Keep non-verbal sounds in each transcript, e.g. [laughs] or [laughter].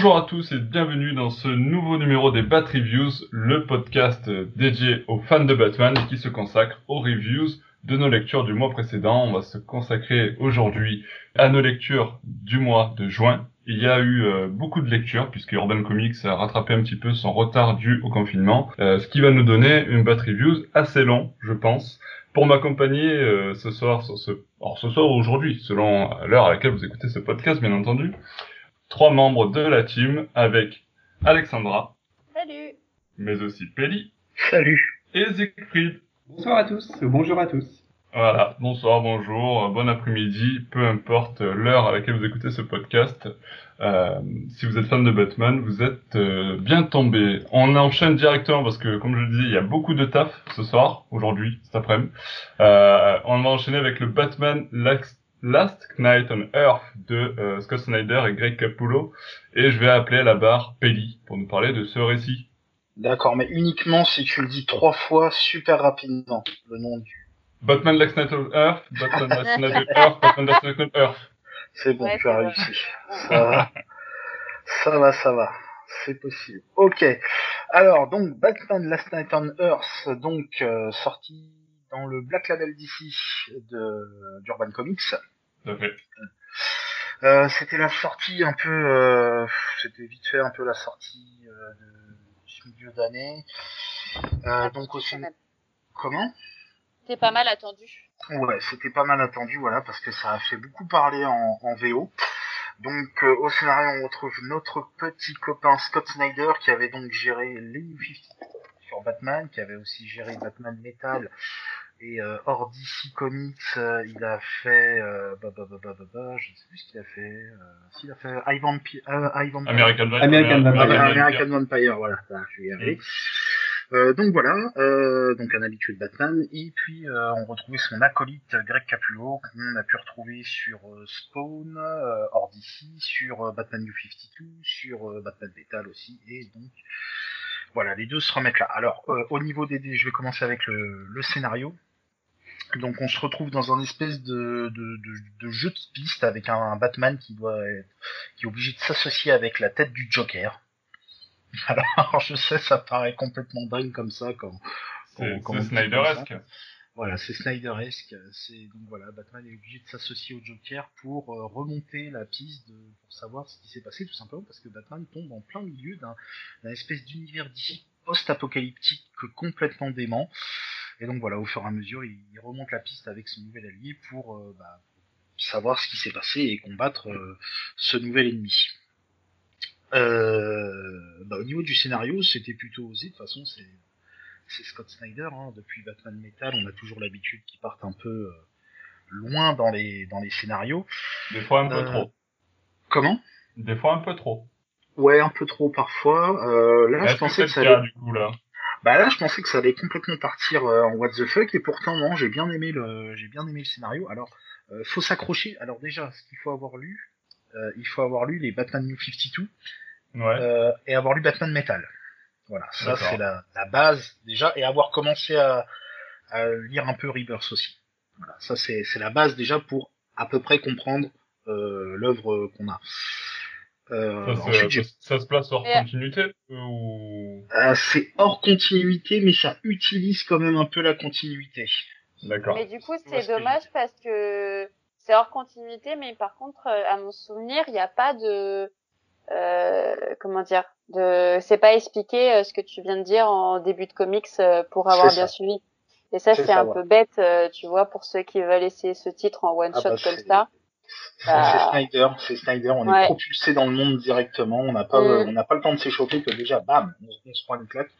Bonjour à tous et bienvenue dans ce nouveau numéro des Bat Reviews, le podcast dédié aux fans de Batman qui se consacre aux reviews de nos lectures du mois précédent. On va se consacrer aujourd'hui à nos lectures du mois de juin. Il y a eu euh, beaucoup de lectures puisque Urban Comics a rattrapé un petit peu son retard dû au confinement, euh, ce qui va nous donner une Bat Reviews assez long, je pense. Pour m'accompagner euh, ce soir, ce, ce soir ou aujourd'hui, selon l'heure à laquelle vous écoutez ce podcast, bien entendu, trois membres de la team avec Alexandra. Salut. Mais aussi Pelli. Salut. Et Siegfried. Bonsoir à tous, bonjour à tous. Voilà, bonsoir, bonjour, bon après-midi, peu importe l'heure à laquelle vous écoutez ce podcast. Euh, si vous êtes fan de Batman, vous êtes euh, bien tombé. On enchaîne directement parce que, comme je le disais, il y a beaucoup de taf ce soir, aujourd'hui, cet après-midi. Euh, on va enchaîner avec le Batman Last Night on Earth de euh, Scott Snyder et Greg Capullo. Et je vais appeler à la barre Pelli pour nous parler de ce récit. D'accord, mais uniquement si tu le dis trois fois super rapidement, le nom du... Batman Last Night on Earth, Batman Last Night on Earth, [laughs] Batman Last Night on Earth. C'est bon, Ouais, tu as réussi. Ça va. ça va, ça va. C'est possible. Ok. Alors, donc, Batman Last Night on Earth, donc, euh, sorti dans le Black Label DC de d'Urban Comics. Fait. Euh, c'était la sortie un peu, euh, c'était vite fait un peu la sortie euh, de ce milieu d'année. Euh, donc au Quand même. comment? T'es pas mal attendu. Ouais, c'était pas mal attendu, voilà, parce que ça a fait beaucoup parler en, en VO. Donc euh, au scénario, on retrouve notre petit copain Scott Snyder qui avait donc géré les New 50 sur Batman, qui avait aussi géré Batman Metal. Et euh, hors DC Comics, euh, il a fait, euh, bah, bah, bah, bah, bah, bah, je ne sais plus ce qu'il a fait. Euh, s'il a fait Ivan, euh, Ivan American, Vi- American ah, Vampire. bah, American Vampire, voilà, ça, je vais y arriver. Euh, donc voilà, euh, donc un habitué de Batman, et puis euh, on retrouvait son acolyte Greg Capullo, qu'on a pu retrouver sur euh, Spawn, euh, hors d'ici, sur euh, Batman New 52, sur euh, Batman Metal aussi, et donc voilà, les deux se remettent là. Alors, euh, au niveau des dés, je vais commencer avec le, le scénario. Donc on se retrouve dans un espèce de, de, de, de jeu de piste avec un, un Batman qui doit être, qui est obligé de s'associer avec la tête du Joker. [laughs] Alors je sais, ça paraît complètement dingue comme ça quand, C'est Snyderesque. Voilà, c'est Snyderesque. C'est donc voilà, Batman est obligé de s'associer au Joker pour euh, remonter la piste pour savoir ce qui s'est passé, tout simplement parce que Batman tombe en plein milieu d'un espèce d'univers d'ici post-apocalyptique complètement dément. Et donc voilà, au fur et à mesure, il, remonte la piste avec son nouvel allié pour euh, bah, savoir ce qui s'est passé et combattre euh, ce nouvel ennemi. Euh, bah, au niveau du scénario, c'était plutôt osé. De toute façon, c'est c'est Scott Snyder. Hein. Depuis Batman Metal, on a toujours l'habitude qu'il parte un peu euh, loin dans les dans les scénarios. Des fois un peu Euh, trop. Comment? Des fois un peu trop. Ouais, un peu trop parfois. Euh, là, je pensais que ça allait... du coup, là? Bah là, je pensais que ça allait complètement partir euh, en what the fuck, et pourtant non, j'ai bien aimé le, j'ai bien aimé le scénario. Alors, euh, faut s'accrocher. Alors déjà, ce qu'il faut avoir lu, euh, il faut avoir lu les Batman New 52 Ouais. euh, et avoir lu Batman Metal. Voilà, ça c'est la, la base déjà, et avoir commencé à, à lire un peu Rebirth aussi. Voilà, ça c'est c'est la base déjà pour à peu près comprendre euh, l'œuvre qu'on a. Euh, Ça, ensuite, ça, ça se place hors continuité ou... Euh, c'est hors continuité, mais ça utilise quand même un peu la continuité. D'accord. Mais du coup, c'est que dommage parce que c'est hors continuité, mais par contre, euh, à mon souvenir, il n'y a pas de, euh, comment dire, de, c'est pas expliqué euh, ce que tu viens de dire en début de comics euh, pour avoir bien suivi. Et ça, C'est un ouais. peu bête, euh, tu vois, pour ceux qui veulent essayer ce titre en one Ah shot bah, comme ça. C'est Ah. Snyder, c'est Snyder, on Ouais. est propulsé dans le monde directement, on n'a pas, Mm. on n'a pas le temps de s'échauffer que déjà, bam, on, on se prend une claque.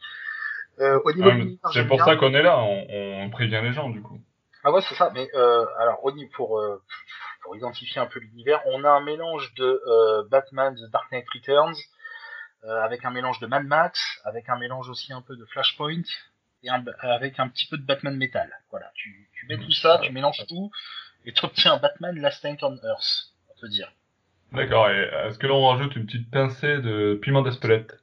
Euh, l'univers, c'est pour bien. ça qu'on est là, on, on prévient les gens, du coup. Ah ouais, c'est ça. Mais euh, alors, au niveau pour euh, pour identifier un peu l'univers, on a un mélange de euh, Batman The Dark Knight Returns euh, avec un mélange de Mad Max, avec un mélange aussi un peu de Flashpoint et un, avec un petit peu de Batman Metal. Voilà, tu, tu mets tout ça, tu mélanges tout et tu obtiens un Batman Last Night on Earth, pour te dire. D'accord, et est-ce que l'on rajoute une petite pincée de piment d'Espelette?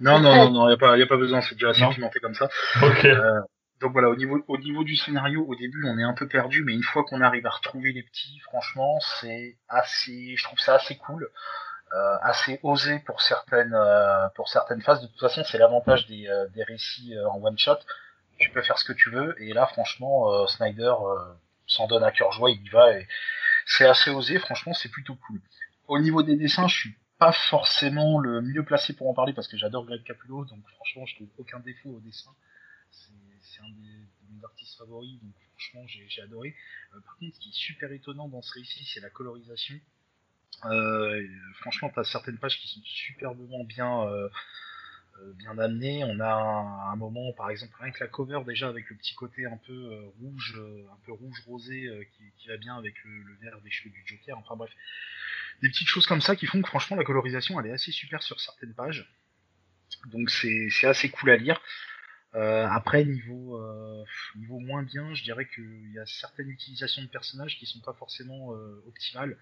Non, non, non, non, y a pas, y a pas besoin, c'est déjà assez pimenté comme ça. Ok. Euh, donc voilà, au niveau, au niveau du scénario, au début, on est un peu perdu, mais une fois qu'on arrive à retrouver les petits, franchement, c'est assez, je trouve ça assez cool. Euh, assez osé pour certaines euh, pour certaines phases. De toute façon, c'est l'avantage des, euh, des récits en one shot. Tu peux faire ce que tu veux. Et là, franchement, Snyder s'en donne à cœur joie, il y va et c'est assez osé. Franchement, c'est plutôt cool. Au niveau des dessins, je suis pas forcément le mieux placé pour en parler parce que j'adore Greg Capullo, donc franchement, je trouve aucun défaut au dessin. C'est un des, artistes favoris, donc franchement, j'ai adoré. par contre, ce qui est super étonnant dans ce récit, c'est la colorisation. Euh, franchement, tu certaines pages qui sont superbement bien, euh, euh, bien amenées. On a un, moment, par exemple, rien que la cover déjà avec le petit côté un peu rouge, un peu rouge rosé qui, va bien avec le, vert des cheveux du Joker. Enfin bref, des petites choses comme ça qui font que franchement la colorisation elle est assez super sur certaines pages. Donc c'est assez cool à lire. après niveau niveau moins bien, je dirais qu'il y a certaines utilisations de personnages qui sont pas forcément optimales.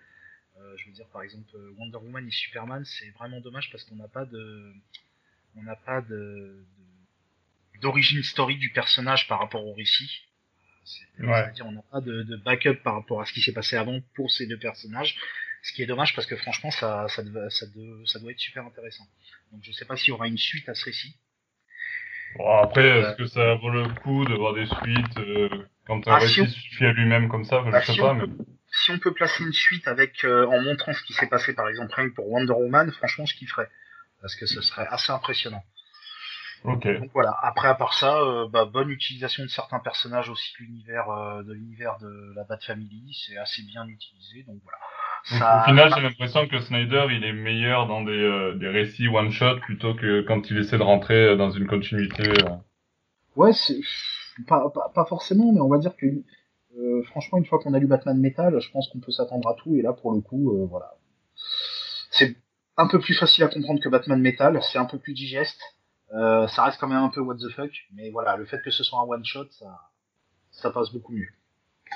Euh, je veux dire, par exemple, euh, Wonder Woman et Superman, c'est vraiment dommage parce qu'on n'a pas de, on n'a pas de, d'origine story du personnage par rapport au récit. C'est-à-dire, on n'a pas de, de, backup par rapport à ce qui s'est passé avant pour ces deux personnages. Ce qui est dommage parce que franchement, ça, ça, ça, ça doit être super intéressant. Donc, je sais pas s'il y aura une suite à ce récit. Bon, après, est-ce euh, que ça vaut le coup de voir des suites quand un ah, récit suffit à lui-même comme ça? Je bah, sais pas, mais si on peut placer une suite avec euh, en montrant ce qui s'est passé par exemple rien que pour Wonder Woman, franchement je kifferais parce que ce serait assez impressionnant. Ok. Donc voilà. Après à part ça, euh, bah, bonne utilisation de certains personnages aussi de l'univers euh, de l'univers de la Bat Family, c'est assez bien utilisé donc voilà. au final, j'ai l'impression que Snyder, il est meilleur dans des, des récits one shot plutôt que quand il essaie de rentrer dans une continuité. Ouais, c'est pas, pas, pas forcément, mais on va dire que euh, franchement, une fois qu'on a lu Batman Metal, je pense qu'on peut s'attendre à tout. Et là, pour le coup, euh, voilà, c'est un peu plus facile à comprendre que Batman Metal. C'est un peu plus digeste. Euh, ça reste quand même un peu what the fuck, mais voilà, le fait que ce soit un one shot, ça, ça passe beaucoup mieux.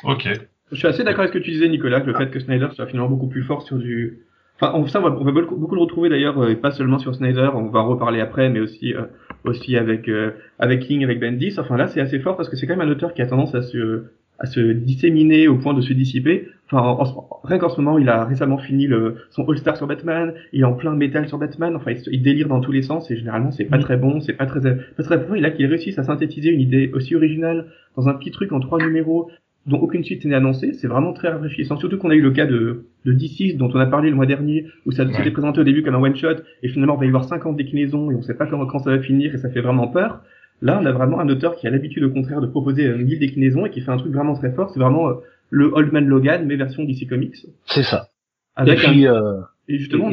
Ok. Je suis assez d'accord avec ce que tu disais, Nicolas, que le fait que Snyder soit finalement beaucoup plus fort sur du. Enfin, on, ça, on va, beaucoup, le retrouver d'ailleurs, et pas seulement sur Snyder, on va en reparler après, mais aussi aussi avec avec King, avec Bendis. Enfin là, c'est assez fort parce que c'est quand même un auteur qui a tendance à se à se disséminer au point de se dissiper. Enfin, en, rien qu'en ce moment, il a récemment fini le, son All-Star sur Batman, il est en plein métal sur Batman, enfin, il, délire dans tous les sens, et généralement, c'est pas mm. très bon, c'est pas très, pas très bon, et là, qu'il réussisse à synthétiser une idée aussi originale dans un petit truc en trois numéros, dont aucune suite n'est annoncée, c'est vraiment très rafraîchissant. Surtout qu'on a eu le cas de, de D6, dont on a parlé le mois dernier, où ça s'était présenté au début comme un one-shot, et finalement, on va y avoir 50 déclinaisons, et on sait pas comment, quand ça va finir, et ça fait vraiment peur. Là, on a vraiment un auteur qui a l'habitude au contraire de proposer euh, mille déclinaisons et qui fait un truc vraiment très fort. C'est vraiment euh, le Old Man Logan, mais version DC Comics. C'est ça. Avec et, puis, euh... et justement,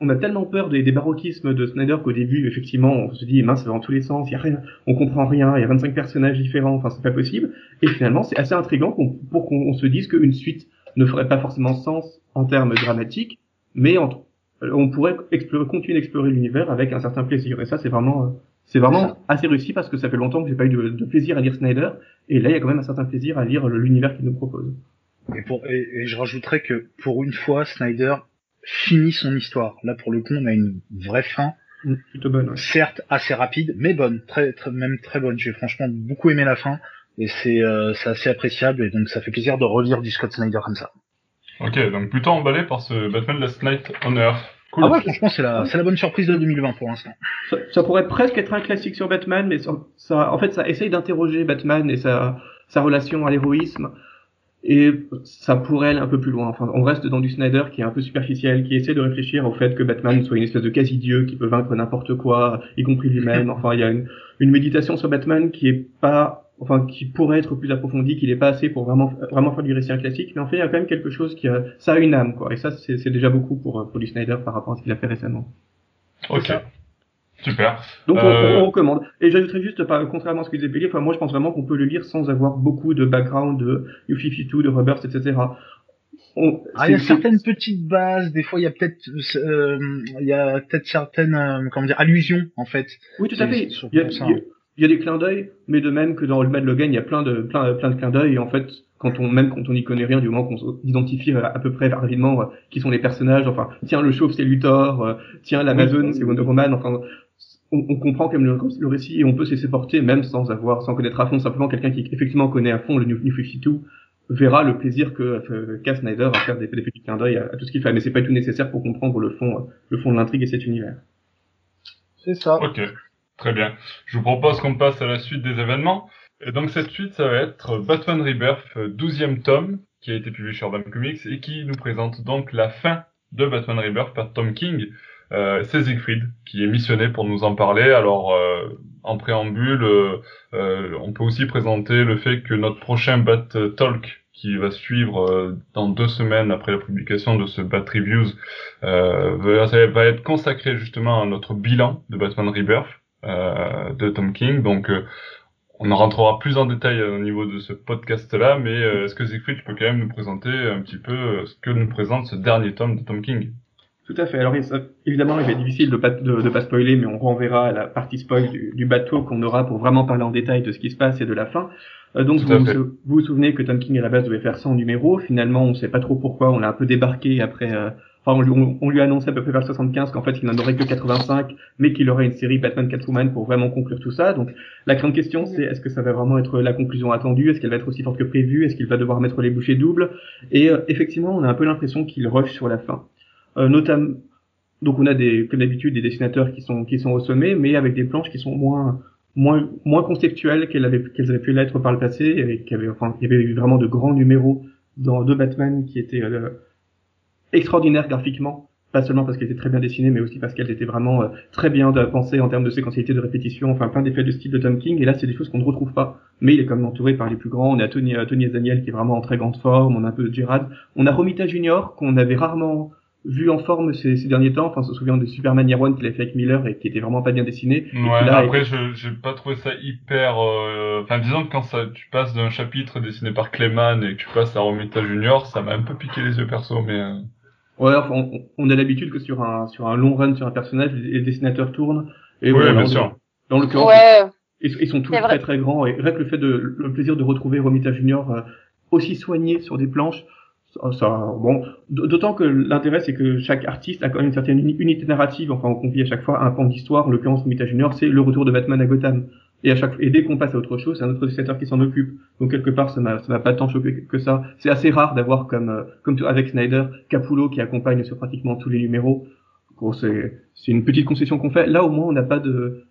On, a tellement peur des, des baroquismes de Snyder qu'au début, effectivement, on se dit, mince, ça va dans tous les sens, il y a rien, on comprend rien, il y a 25 personnages différents, enfin, c'est pas possible. Et finalement, c'est assez intrigant pour qu'on se dise qu'une suite ne ferait pas forcément sens en termes dramatiques, mais on pourrait explorer, continuer d'explorer l'univers avec un certain plaisir. Et ça, c'est vraiment, euh, c'est vraiment assez réussi parce que ça fait longtemps que j'ai pas eu de, plaisir à lire Snyder, et là il y a quand même un certain plaisir à lire l'univers qu'il nous propose. Et, pour, et, je rajouterais que pour une fois, Snyder finit son histoire. Là pour le coup, on a une vraie fin. Mm, plutôt bonne. Certes assez rapide, mais bonne, très, très même très bonne. J'ai franchement beaucoup aimé la fin, et c'est euh, assez appréciable, et donc ça fait plaisir de relire du Scott Snyder comme ça. Ok, donc plutôt emballé par ce Batman Last Night on Earth. Ah ouais, franchement, c'est la, c'est la bonne surprise de 2020 pour l'instant. Ça, pourrait presque être un classique sur Batman, mais ça, en fait, ça essaye d'interroger Batman et sa, sa relation à l'héroïsme. Et ça pourrait aller un peu plus loin. Enfin, on reste dans du Snyder qui est un peu superficiel, qui essaie de réfléchir au fait que Batman soit une espèce de quasi-dieu qui peut vaincre n'importe quoi, y compris lui-même. [laughs] Enfin, il y a une, une méditation sur Batman qui est pas enfin qui pourrait être plus approfondi, qu'il est pas assez pour vraiment vraiment faire du récit classique, mais en fait il y a quand même quelque chose qui a ça a une âme quoi, et ça c'est déjà beaucoup pour pour du Snyder par rapport à ce qu'il a fait récemment. Ok. Super. Donc euh... on, recommande. Et j'ajouterais juste, contrairement à ce que disait Billy, enfin moi je pense vraiment qu'on peut le lire sans avoir beaucoup de background de U52, de Roberts, etc. On, ah, il y a certaines petites bases, des fois il y a peut-être euh, il y a peut-être certaines euh, comment dire allusions en fait. Oui tout à fait. Il y, a, il y a des clins d'œil, mais de même que dans Old Man Logan, il y a plein de plein, plein de clins d'œil. Et en fait, quand on même quand on n'y connaît rien, du moment qu'on identifie euh, à peu près rapidement euh, qui sont les personnages. Enfin, tiens le chauve c'est Luthor, euh, tiens l'Amazon c'est Wonder Woman. Enfin, on, on comprend quand même le, récit et on peut se laisser porter même sans avoir sans connaître à fond simplement quelqu'un qui effectivement connaît à fond le New, New 52 verra le plaisir que qu'a Snyder à faire des, des petits clins d'œil à, tout ce qu'il fait. Mais c'est pas tout nécessaire pour comprendre le fond, le fond de l'intrigue et cet univers. C'est ça. Ok, très bien. Je vous propose qu'on passe à la suite des événements. Et donc cette suite, ça va être Batman Rebirth, 12e tome, qui a été publié sur Urban Comics et qui nous présente donc la fin de Batman Rebirth par Tom King. Euh, c'est Siegfried qui est missionné pour nous en parler. Alors, euh, en préambule, euh, euh, on peut aussi présenter le fait que notre prochain Bat Talk, qui va suivre euh, dans deux semaines après la publication de ce Bat Reviews, va, être consacré justement à notre bilan de Batman Rebirth de Tom King. Donc, on en rentrera plus en détail au niveau de ce podcast-là, mais est-ce que Siegfried, tu peux quand même nous présenter un petit peu ce que nous présente ce dernier tome de Tom King? Tout à fait. Alors évidemment, il va être difficile de pas de, pas spoiler, mais on renverra à la partie spoil du, du bateau qu'on aura pour vraiment parler en détail de ce qui se passe et de la fin. Euh, donc vous, vous, vous, souvenez que Tom King à la base devait faire 100 numéros. Finalement, on ne sait pas trop pourquoi. On l'a un peu débarqué après. Euh, enfin, on, on, lui a annoncé à peu près vers 75 qu'en fait il n'en aurait que 85, mais qu'il aurait une série Batman Catwoman pour vraiment conclure tout ça. Donc la grande question, c'est est-ce que ça va vraiment être la conclusion attendue? Est-ce qu'elle va être aussi forte que prévu? Est-ce qu'il va devoir mettre les bouchées doubles? Et euh, effectivement, on a un peu l'impression qu'il rush sur la fin. Euh, notamment donc on a des, comme d'habitude des dessinateurs qui sont qui sont au sommet, mais avec des planches qui sont moins moins moins conceptuelles qu'elles avaient qu'elles avaient pu l'être par le passé, et qu'il y avait enfin il y avait eu vraiment de grands numéros dans deux Batman qui étaient euh, extraordinaires graphiquement, pas seulement parce qu'elles étaient très bien dessinées, mais aussi parce qu'elles étaient vraiment euh, très bien pensées en termes de séquentialité, de répétition, enfin plein d'effets de style de Tom King. Et là, c'est des choses qu'on ne retrouve pas. Mais il est quand même entouré par les plus grands. On a Tony, euh, Tony Daniel qui est vraiment en très grande forme. On a un peu de Gerard. On a Romita Junior qu'on avait rarement vu en forme ces, ces, derniers temps. Enfin, on se souvient de Superman Year One qu'il a fait avec Miller et qui était vraiment pas bien dessiné. Ouais, là, après, je j'ai pas trouvé ça hyper. Euh... Enfin, disons que quand ça, tu passes d'un chapitre dessiné par Clayman et que tu passes à Romita Junior, ça m'a un peu piqué les yeux perso, mais. Ouais, enfin, on, on, a l'habitude que sur un sur un long run sur un personnage, les dessinateurs tournent. Et oui, bien sûr. Dans le cas, ouais. ils, ils, sont tous très très grands et rien que le fait de le plaisir de retrouver Romita Junior euh, aussi soigné sur des planches ça, bon, d'autant que l'intérêt c'est que chaque artiste a quand même une certaine unité narrative. Enfin, on confie à chaque fois un pan d'histoire. En l'occurrence, Mita Junior, c'est le retour de Batman à Gotham. Et à chaque et dès qu'on passe à autre chose, c'est un autre dessinateur qui s'en occupe. Donc quelque part, ça m'a ça m'a pas tant choqué que ça. C'est assez rare d'avoir comme euh, comme avec Snyder, Capullo qui accompagne sur pratiquement tous les numéros. Bon, c'est c'est une petite concession qu'on fait. Là, au moins, on n'a pas de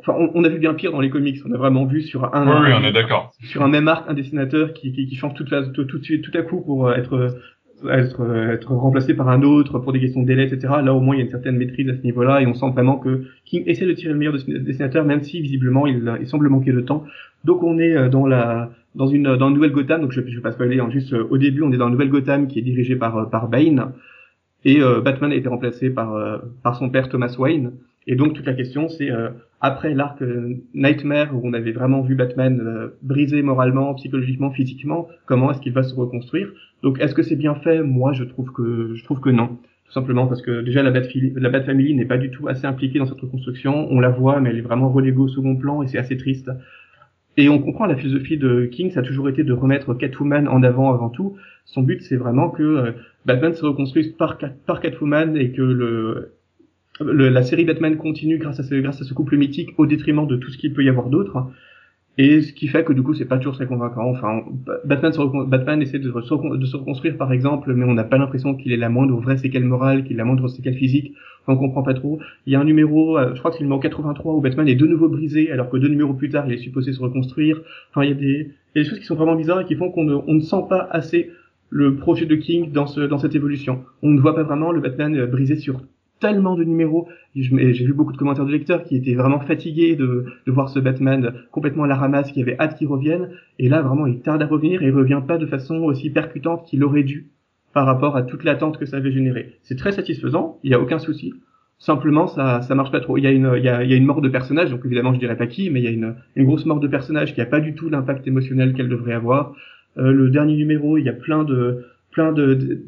Enfin, on, on, a vu bien pire dans les comics. On a vraiment vu sur un, oui, on est d'accord. Sur un même arc, un dessinateur qui, qui, qui change toute la, tout, tout, tout, à coup pour euh, être être, être remplacé par un autre pour des questions de délai, etc. Là, au moins, il y a une certaine maîtrise à ce niveau-là et on sent vraiment que King essaie de tirer le meilleur de dessinateur, même si visiblement il, semble manquer de temps. Donc, on est euh, dans la dans une dans une nouvelle Gotham. Donc, je, je vais pas spoiler. Hein, juste euh, au début, on est dans une nouvelle Gotham qui est dirigée par par Bane et euh, Batman a été remplacé par par son père Thomas Wayne. Et donc toute la question c'est euh, après l'arc euh, Nightmare où on avait vraiment vu Batman euh, brisé moralement, psychologiquement, physiquement, comment est-ce qu'il va se reconstruire Donc est-ce que c'est bien fait? Moi je trouve que je trouve que non. Tout simplement parce que déjà la Bat, la Bat Family n'est pas du tout assez impliquée dans cette reconstruction. On la voit mais elle est vraiment reléguée au second plan et c'est assez triste. Et on comprend la philosophie de King, ça a toujours été de remettre Catwoman en avant avant tout. Son but c'est vraiment que Batman se reconstruise par Catwoman et que le le, la série Batman continue grâce à, ce, grâce à ce couple mythique au détriment de tout ce qu'il peut y avoir d'autre. Et ce qui fait que du coup c'est pas toujours très convaincant. Enfin, Batman, se Batman essaie de, se reconstruire par exemple, mais on n'a pas l'impression qu'il ait la moindre vraie séquelle morale, qu'il ait la moindre séquelle physique. Enfin, on comprend pas trop. Il y a un numéro, euh, je crois que c'est le numéro 83 où Batman est de nouveau brisé, alors que deux numéros plus tard il est supposé se reconstruire. Enfin, il y a des, y a des choses qui sont vraiment bizarres et qui font qu'on ne, on ne sent pas assez le projet de King dans, ce, dans cette évolution. On ne voit pas vraiment le Batman euh, brisé sur tellement de numéros. J'ai vu beaucoup de commentaires de lecteurs qui étaient vraiment fatigués de, de voir ce Batman complètement à la ramasse, qui avait hâte qu'il revienne. Et là, vraiment, il tarde à revenir et il revient pas de façon aussi percutante qu'il aurait dû par rapport à toute l'attente que ça avait généré. C'est très satisfaisant, il y a aucun souci. Simplement, ça, ça marche pas trop. Il y a une, y a, y a une mort de personnage, donc évidemment, je dirais pas qui, mais il y a une, une grosse mort de personnage qui a pas du tout l'impact émotionnel qu'elle devrait avoir. Euh, le dernier numéro, il y a plein de, plein de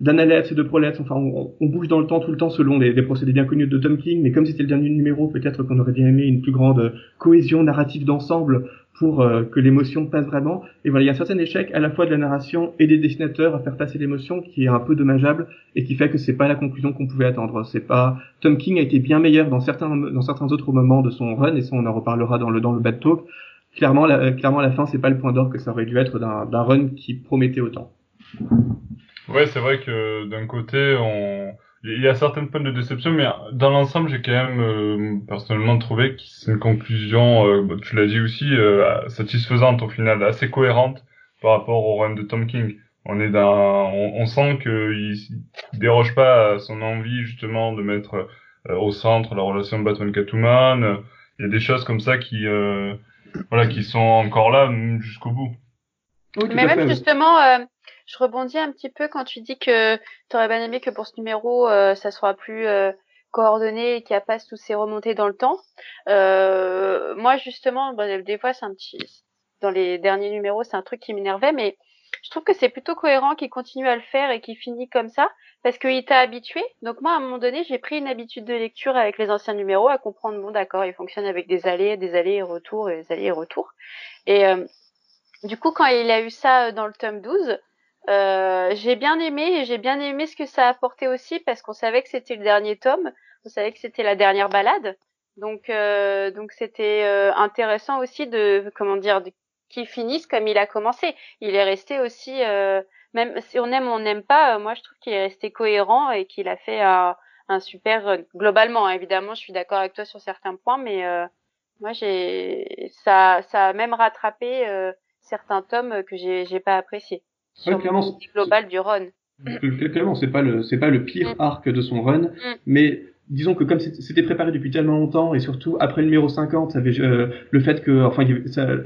d'analyse et de prolètes. Enfin, on, on, bouge dans le temps tout le temps selon les, les, procédés bien connus de Tom King, mais comme c'était le dernier numéro, peut-être qu'on aurait bien aimé une plus grande cohésion narrative d'ensemble pour euh, que l'émotion passe vraiment. Et voilà, il y a un certain échec à la fois de la narration et des dessinateurs à faire passer l'émotion qui est un peu dommageable et qui fait que c'est pas la conclusion qu'on pouvait attendre. C'est pas Tom King a été bien meilleur dans certains dans certains autres moments de son run et ça on en reparlera dans le dans le bad talk. clairement, la, clairement, la fin, c'est pas le point d'or que ça aurait dû être d'un run qui promettait autant. Ouais, c'est vrai que d'un côté, on il y a certaines points de déception, mais dans l'ensemble, j'ai quand même euh, personnellement trouvé que c'est une conclusion, euh, bah, tu l'as dit aussi, euh, satisfaisante au final, assez cohérente par rapport au run de Tom King. On est dans, on, sent qu'il déroge pas à son envie justement de mettre au centre la relation Batman-Catwoman. Il y a des choses comme ça qui, voilà, qui sont encore là jusqu'au bout. mais même justement, je rebondis un petit peu quand tu dis que tu aurais bien aimé que pour ce numéro, euh, ça soit plus euh, coordonné et qu'il n'y a pas toutes ces remontées dans le temps. Euh, moi, justement, des fois, c'est un petit... Dans les derniers numéros, c'est un truc qui m'énervait, mais je trouve que c'est plutôt cohérent qu'il continue à le faire et qu'il finit comme ça, parce qu'il t'a habitué. Donc moi, à un moment donné, j'ai pris une habitude de lecture avec les anciens numéros, à comprendre, bon d'accord, il fonctionne avec des allées, des allées et retours, et des allées et retours. Et du coup, quand il a eu ça dans le tome 12, euh, j'ai bien aimé j'ai bien aimé ce que ça a apporté aussi parce qu'on savait que c'était le dernier tome, on savait que c'était la dernière balade, donc euh, donc c'était euh, intéressant aussi de comment dire qu'il finisse comme il a commencé. Il est resté aussi euh, même si on aime ou on n'aime pas, moi je trouve qu'il est resté cohérent et qu'il a fait un, un super globalement. Hein, évidemment, je suis d'accord avec toi sur certains points, mais moi j'ai ça ça a même rattrapé certains tomes que j'ai j'ai pas apprécié sur clairement, global du run. Clairement, c'est pas le c'est pas le pire mm. arc de son run, mm. mais disons que comme c'était préparé depuis tellement longtemps et surtout après le numéro 50, ça avait, euh, le fait que enfin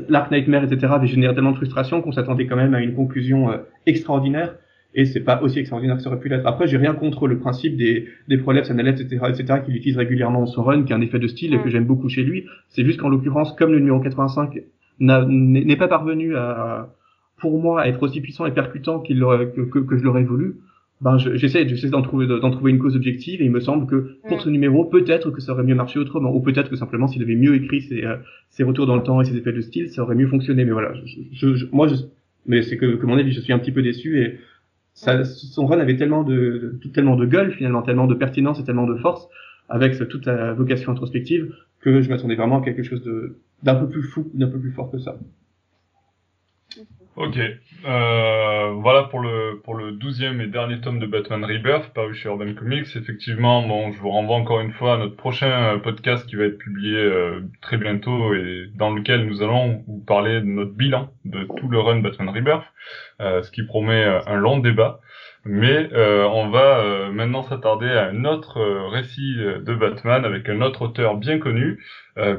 l'arc Nightmare etc avait généré tellement de frustration qu'on s'attendait quand même à une conclusion euh, extraordinaire et c'est pas aussi extraordinaire que ça aurait pu l'être. Après, j'ai rien contre le principe des des prolèves, analyses, etc., etc., qu'il utilise régulièrement dans son run, qui a un effet de style et que mm. j'aime beaucoup chez lui. C'est juste qu'en l'occurrence, comme le numéro 85 n'est pas parvenu à pour moi être aussi puissant et percutant qu'il que, que, que, je l'aurais voulu, ben j'essaie j'essaie d'en trouver d'en trouver une cause objective et il me semble que pour ce numéro peut-être que ça aurait mieux marché autrement ou peut-être que simplement s'il avait mieux écrit ses, euh, ses retours dans le temps et ses effets de style ça aurait mieux fonctionné. Mais voilà je, je, moi je mais c'est que, que mon avis je suis un petit peu déçu et ça, son run avait tellement de, de, tellement de gueule finalement tellement de pertinence et tellement de force avec toute sa vocation introspective que je m'attendais vraiment à quelque chose de d'un peu plus fou d'un peu plus fort que ça Ok, euh, voilà pour le pour le douzième et dernier tome de Batman Rebirth paru chez Urban Comics. Effectivement, bon, je vous renvoie encore une fois à notre prochain euh, podcast qui va être publié euh, très bientôt et dans lequel nous allons vous parler de notre bilan de tout le run Batman Rebirth, ce qui promet un long débat. Mais on va maintenant s'attarder à un autre récit de Batman avec un autre auteur bien connu,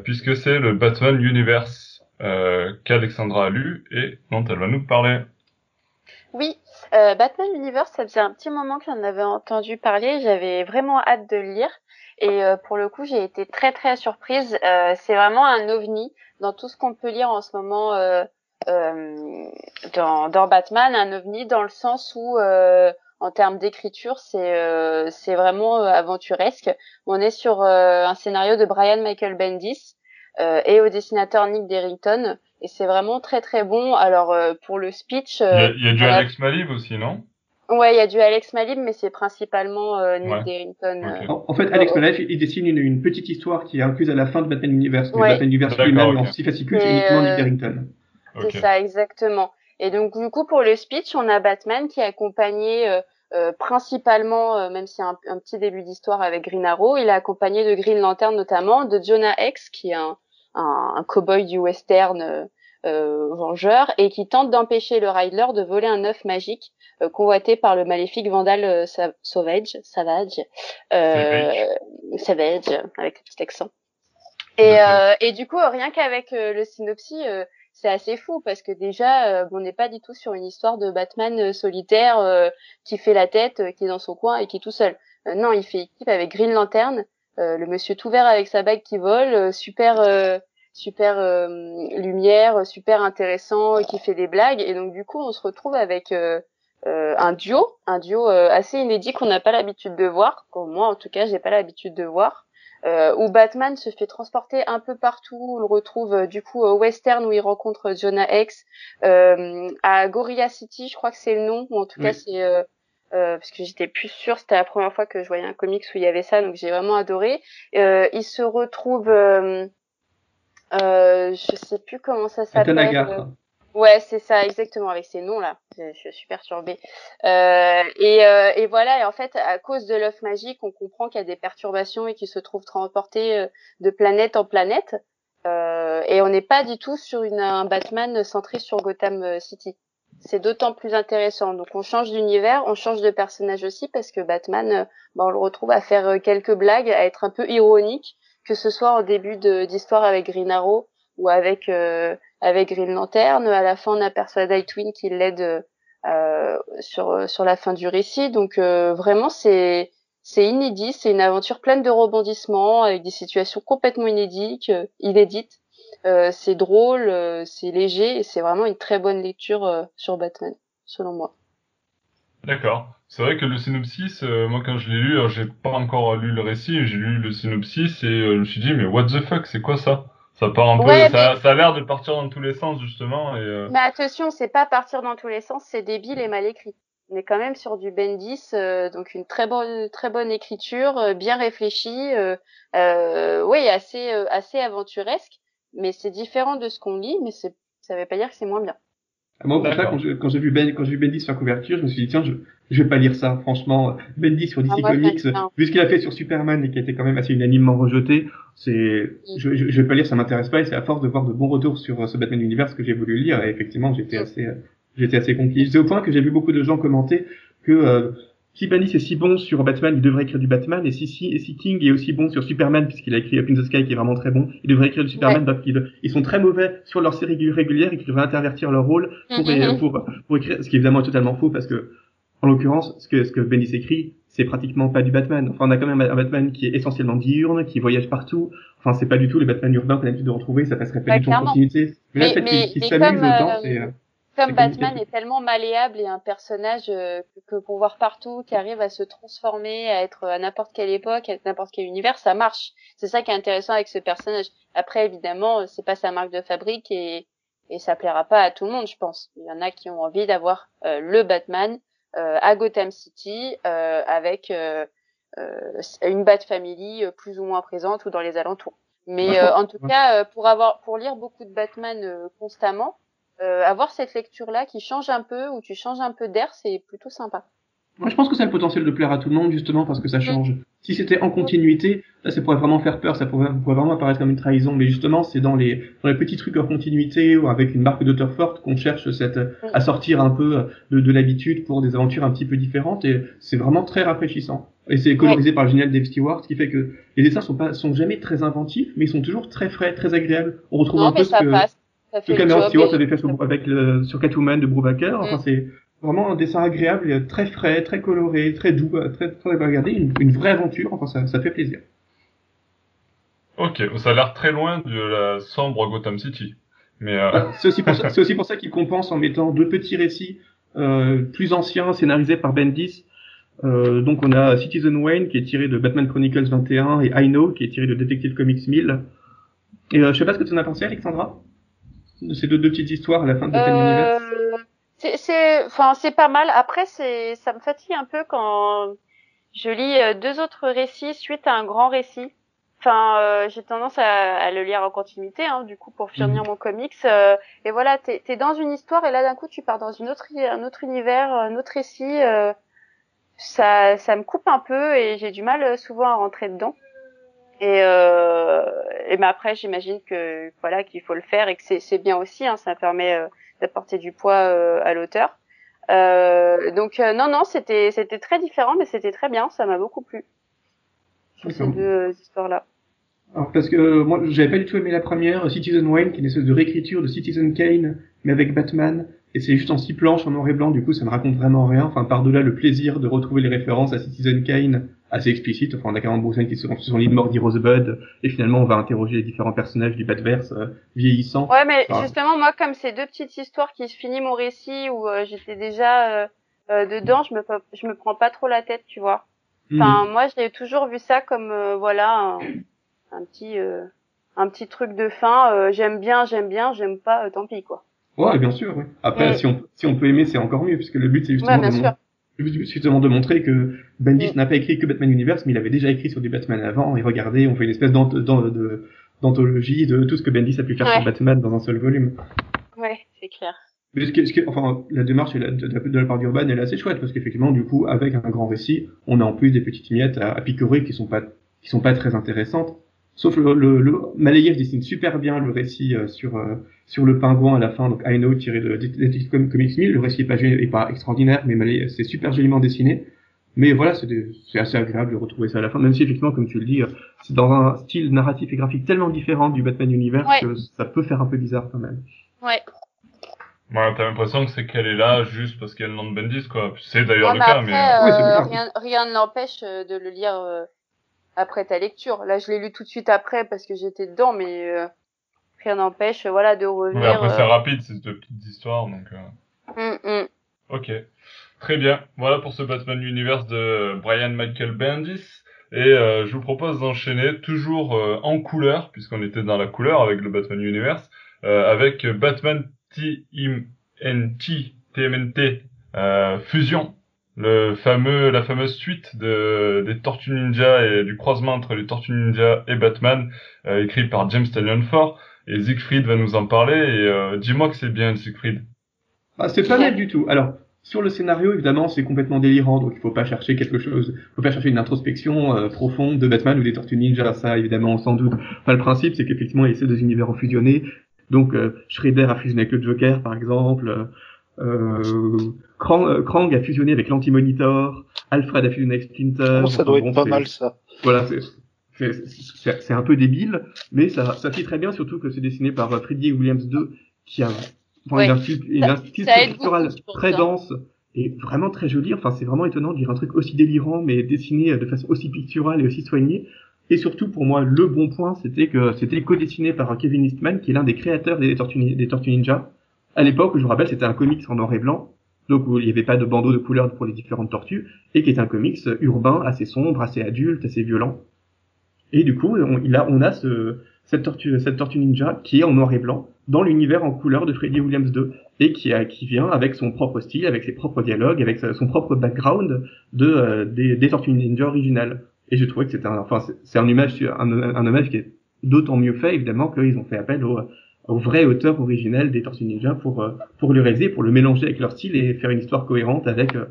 puisque c'est le Batman Universe euh, qu'Alexandra a lu et dont elle va nous parler. Oui, euh, Batman Universe, ça faisait un petit moment que j'en avais entendu parler, j'avais vraiment hâte de le lire et euh, pour le coup j'ai été très très surprise. Euh, c'est vraiment un ovni dans tout ce qu'on peut lire en ce moment euh, dans, dans, Batman, un ovni dans le sens où en termes d'écriture c'est c'est vraiment aventuresque. On est sur un scénario de Brian Michael Bendis euh, et au dessinateur Nick Derrington. Et c'est vraiment très très bon. Alors euh, pour le speech, euh, il y a, du Alex Malib aussi, non? Ouais, il y a du Alex Malib, mais c'est principalement Nick Derrington. En, fait, Alex Malib, il dessine une, une, petite histoire qui est incluse à la fin de Batman Universe. Ouais. Batman Universe lui-même en six fascicules, c'est uniquement Nick Derrington. C'est ça, exactement. Et donc du coup, pour le speech, on a Batman qui est accompagné euh, principalement, même si un, un, petit début d'histoire avec Green Arrow, il est accompagné de Green Lantern notamment, de Jonah X, qui est un, un, un cow-boy du western euh, euh, vengeur et qui tente d'empêcher le Riddler de voler un œuf magique euh, convoité par le maléfique Vandal Sauvage, Savage, Savage, avec le petit accent. Et, et du coup, rien qu'avec le synopsis, c'est assez fou parce que déjà, on n'est pas du tout sur une histoire de Batman solitaire qui fait la tête, qui est dans son coin et qui est tout seul. non, il fait équipe avec Green Lantern, euh, le monsieur tout vert avec sa bague qui vole, euh, super euh, super lumière, super intéressant, qui fait des blagues. Et donc du coup, on se retrouve avec un duo, un duo assez inédit qu'on n'a pas l'habitude de voir. Moi, en tout cas, j'ai pas l'habitude de voir. Euh, où Batman se fait transporter un peu partout. On le retrouve du coup au western où il rencontre Jonah X, euh, à Gorilla City, je crois que c'est le nom, ou en tout cas c'est euh, parce que j'étais plus sûre, c'était la première fois que je voyais un comics où il y avait ça, donc j'ai vraiment adoré. Euh, il se retrouve euh, Euh, je sais plus comment ça s'appelle. Atanagar. Ouais, c'est ça, exactement, avec ces noms-là. Je, je suis perturbée. Euh, et, euh, et voilà, et en fait, à cause de l'œuf magique, on comprend qu'il y a des perturbations et qu'il se trouve transporté euh, de planète en planète. Euh, et on n'est pas du tout sur une, un Batman centré sur Gotham euh, City. C'est d'autant plus intéressant. Donc on change d'univers, on change de personnage aussi parce que Batman, euh, bah, on le retrouve à faire euh, quelques blagues, à être un peu ironique, que ce soit en début d'histoire avec Green Arrow ou avec euh, avec Green Lantern. À la fin, on aperçoit Nightwing qui l'aide euh, sur sur la fin du récit. Donc euh, vraiment, c'est c'est inédit. C'est une aventure pleine de rebondissements avec des situations complètement inédites, euh, inédites. Euh, c'est drôle, euh, c'est léger et c'est vraiment une très bonne lecture euh, sur Batman, selon moi. D'accord. C'est vrai que le synopsis, euh, moi quand je l'ai lu, j'ai pas encore lu le récit, j'ai lu le synopsis et euh, je me suis dit mais what the fuck, c'est quoi ça? Ça part un peu, ça, ça a l'air de partir dans tous les sens justement et euh, Mais attention, c'est pas partir dans tous les sens, c'est débile et mal écrit. On est quand même sur du Bendis, donc une très bonne, très bonne écriture, bien réfléchie, oui, assez, assez aventuresque, mais c'est différent de ce qu'on lit, mais c'est, ça veut pas dire que c'est moins bien. Moi, pour ça, D'accord. quand je- quand j'ai vu Ben, quand j'ai vu Bendis sur la couverture, je me suis dit tiens, je, je vais pas lire ça. Franchement, Bendis sur DC Ah, moi, Comics, vu ce qu'il a fait sur Superman et qui a été quand même assez unanimement rejeté, c'est, je, je, je vais pas lire, ça m'intéresse pas. Et c'est à force de voir de bons retours sur euh, ce Batman Universe que j'ai voulu lire. Et effectivement, j'étais assez, euh, j'étais assez conquis. C'est au point que j'ai vu beaucoup de gens commenter que euh, si Bendis est si bon sur Batman, il devrait écrire du Batman. Et si, si, et si King est aussi bon sur Superman, puisqu'il a écrit Up in the Sky qui est vraiment très bon, il devrait écrire du Superman. Donc ils, ils sont très mauvais sur leur série régulière et qu'ils devraient intervertir leur rôle pour, Mhm. pour, pour écrire, ce qui évidemment est totalement faux parce que, en l'occurrence, ce que, ce que Bendis écrit, c'est pratiquement pas du Batman. Enfin, on a quand même un Batman qui est essentiellement diurne, qui voyage partout. Enfin, c'est pas du tout les Batman urbains qu'on a l'habitude de retrouver, ça passerait pas Ouais, du tout en continuité. Mais, là, le fait qu'il s'amuse autant, euh, c'est, euh, Comme Batman est tellement malléable et un personnage euh, que, pour voir partout, qui arrive à se transformer, à être à n'importe quelle époque, à n'importe quel univers, ça marche. C'est ça qui est intéressant avec ce personnage. Après, évidemment, euh, c'est pas sa marque de fabrique et, et ça plaira pas à tout le monde, je pense. Il y en a qui ont envie d'avoir euh, le Batman euh, à Gotham City euh, avec euh, une Bat Family euh, plus ou moins présente ou dans les alentours. Mais euh, en tout cas, euh, pour avoir pour lire beaucoup de Batman euh, constamment, euh, avoir cette lecture là qui change un peu où tu changes un peu d'air, c'est plutôt sympa. Moi, je pense que ça a le potentiel de plaire à tout le monde, justement, parce que ça change. Si c'était en continuité, là, ça pourrait vraiment faire peur, ça pourrait, pourrait vraiment apparaître comme une trahison, mais justement, c'est dans les, dans les petits trucs en continuité ou avec une marque d'auteur forte qu'on cherche cette, à sortir un peu de, de l'habitude pour des aventures un petit peu différentes, et c'est vraiment très rafraîchissant. Et c'est colorisé par le génial Dave Stewart, ce qui fait que les dessins sont pas, sont jamais très inventifs, mais ils sont toujours très frais, très agréables. On retrouve Non, un peu ce que, passe. Le Cameron job. Stewart et- avait fait sur, avec le, sur Catwoman de Brubaker. Enfin, Mm. c'est vraiment un dessin agréable, et très frais, très coloré, très doux, euh, très, très agréable à regarder, une, une vraie aventure. Enfin, ça, ça fait plaisir. ok, ça a l'air très loin de la sombre Gotham City. Mais euh, Bah, c'est aussi pour ça, c'est aussi pour ça qu'il compense en mettant deux petits récits euh, plus anciens, scénarisés par Bendis. Euh, donc on a Citizen Wayne qui est tiré de Batman Chronicles 21 et I Know qui est tiré de Detective Comics 1000. Et euh, je sais pas ce que tu en as pensé, Alexandra? de ces deux, deux petites histoires à la fin de Batman Universe. Euh, c'est, c'est, enfin, c'est pas mal. Après, c'est, ça me fatigue un peu quand je lis euh, deux autres récits suite à un grand récit. Enfin, euh, j'ai tendance à, à le lire en continuité, hein, du coup, pour finir mon comics. euh, et voilà, t'es, t'es dans une histoire et là, d'un coup, tu pars dans une autre, un autre univers, un autre récit. euh, ça, ça me coupe un peu et j'ai du mal euh, souvent à rentrer dedans. Et, euh, et mais après, j'imagine que voilà qu'il faut le faire et que c'est, bien aussi. Hein, ça permet euh, d'apporter du poids euh, à l'auteur. Euh, donc euh, non, non, c'était c'était très différent, mais c'était très bien. Ça m'a beaucoup plu ces deux euh, histoires-là. Alors, parce que moi, j'avais pas du tout aimé la première, Citizen Wayne, qui est une espèce de réécriture de Citizen Kane, mais avec Batman. Et c'est juste en six planches, en noir et blanc, du coup, ça ne raconte vraiment rien. Enfin, par-delà le plaisir de retrouver les références à Citizen Kane, assez explicite. Enfin, on a Bruce Wayne qui se sur son lit de mort dit Rosebud, et finalement, on va interroger les différents personnages du Batverse euh, vieillissant. Ouais, mais justement, moi, comme ces deux petites histoires qui se finissent mon récit où euh, j'étais déjà euh, euh, dedans, je me je me prends pas trop la tête, tu vois. Hmm. Enfin, moi, j'ai toujours vu ça comme euh, voilà un, un petit euh, un petit truc de fin. euh, j'aime bien, j'aime bien, j'aime pas, tant pis quoi. Ouais, bien sûr, ouais. Après, si on, si on peut aimer, c'est encore mieux, puisque le but, c'est justement, Ouais, bien de, sûr. mon- justement de montrer que Bendis Mm. n'a pas écrit que Batman Universe, mais il avait déjà écrit sur du Batman avant, et regardez, on fait une espèce d'anthologie de tout ce que Bendis a pu faire Ouais. sur Batman dans un seul volume. Ouais, c'est clair. Mais ce qui ce enfin, la démarche la- de, de la part d'Urban elle est assez chouette parce qu'effectivement, du coup, avec un grand récit, on a en plus des petites miettes à, à picorer qui sont pas qui sont pas très intéressantes. Sauf le, le, le Malayev dessine super bien le récit euh, sur euh, sur le pingouin à la fin, donc I Know tiré de Detective Com- Comics 1000. Le récit est pas, est pas extraordinaire, mais Malayev c'est super joliment dessiné. Mais voilà, c'est des- c'est assez agréable de retrouver ça à la fin, même si effectivement, comme tu le dis, euh, c'est dans un style narratif et graphique tellement différent du Batman Universe Ouais. que ça peut faire un peu bizarre quand même. Ouais. Ouais, t'as l'impression que c'est qu'elle est là juste parce qu'il y a le nom de Bendis, quoi. C'est d'ailleurs Ouais, le mais cas, après, mais... euh, Oui, euh, rien, rien ne l'empêche euh, de le lire euh, après ta lecture. Là, je l'ai lu tout de suite après parce que j'étais dedans, mais euh, rien n'empêche, euh, voilà, de revenir. ouais, après, c'est euh, rapide, c'est de petites histoires, donc... euh, hum, hum. Ok, très bien. Voilà pour ce Batman Universe de Brian Michael Bendis. Et euh, je vous propose d'enchaîner toujours euh, en couleur, puisqu'on était dans la couleur avec le Batman Universe, euh, avec Batman TMNT, TMNT euh, Fusion, le fameux, la fameuse suite de, des Tortues Ninja et du croisement entre les Tortues Ninja et Batman, euh, écrit par James Tynion Ford. Et Siegfried va nous en parler. Et euh, dis-moi que c'est bien, Siegfried. Ah, c'est pas mal du tout. Alors, sur le scénario, évidemment, c'est complètement délirant, donc il faut pas chercher quelque chose, faut pas chercher une introspection euh, profonde de Batman ou des Tortues Ninja, ça, évidemment, sans doute. Enfin, le principe, c'est qu'effectivement, il y a ces deux univers ont fusionné. Donc, euh, Shredder a fusionné avec le Joker, par exemple. Euh, Krang, euh, Krang a fusionné avec l'Anti-Monitor. Alfred a fusionné avec Splinter. Oh, ça Enfin, doit bon, être pas c'est- mal ça. Voilà, c'est- c'est c'est- c'est un peu débile, mais ça, ça fit très bien, surtout que c'est dessiné par euh, Freddie Williams II, qui a enfin, Ouais. il a un style, il a un très hein. dense et vraiment très joli. Enfin, c'est vraiment étonnant de lire un truc aussi délirant, mais dessiné de façon aussi picturale et aussi soignée. Et surtout, pour moi, le bon point, c'était que c'était co-dessiné par Kevin Eastman, qui est l'un des créateurs des Tortues, des Tortues Ninja. À l'époque, je vous rappelle, c'était un comics en noir et blanc, donc où il n'y avait pas de bandeau de couleurs pour les différentes tortues, et qui est un comics urbain, assez sombre, assez adulte, assez violent. Et du coup, on, a, ce, cette, tortue, cette tortue ninja qui est en noir et blanc, dans l'univers en couleur de Freddie Williams 2, et qui, vient avec son propre style, avec ses propres dialogues, avec son propre background de, euh, des, des tortues ninja originales. Et je trouvais que c'était un, enfin, c'est- un hommage, un, qui est d'autant mieux fait, évidemment, qu'ils ont fait appel au, au vrai auteur originel des Tortues Ninja pour, euh, pour le réaliser, pour le mélanger avec leur style et faire une histoire cohérente avec, euh,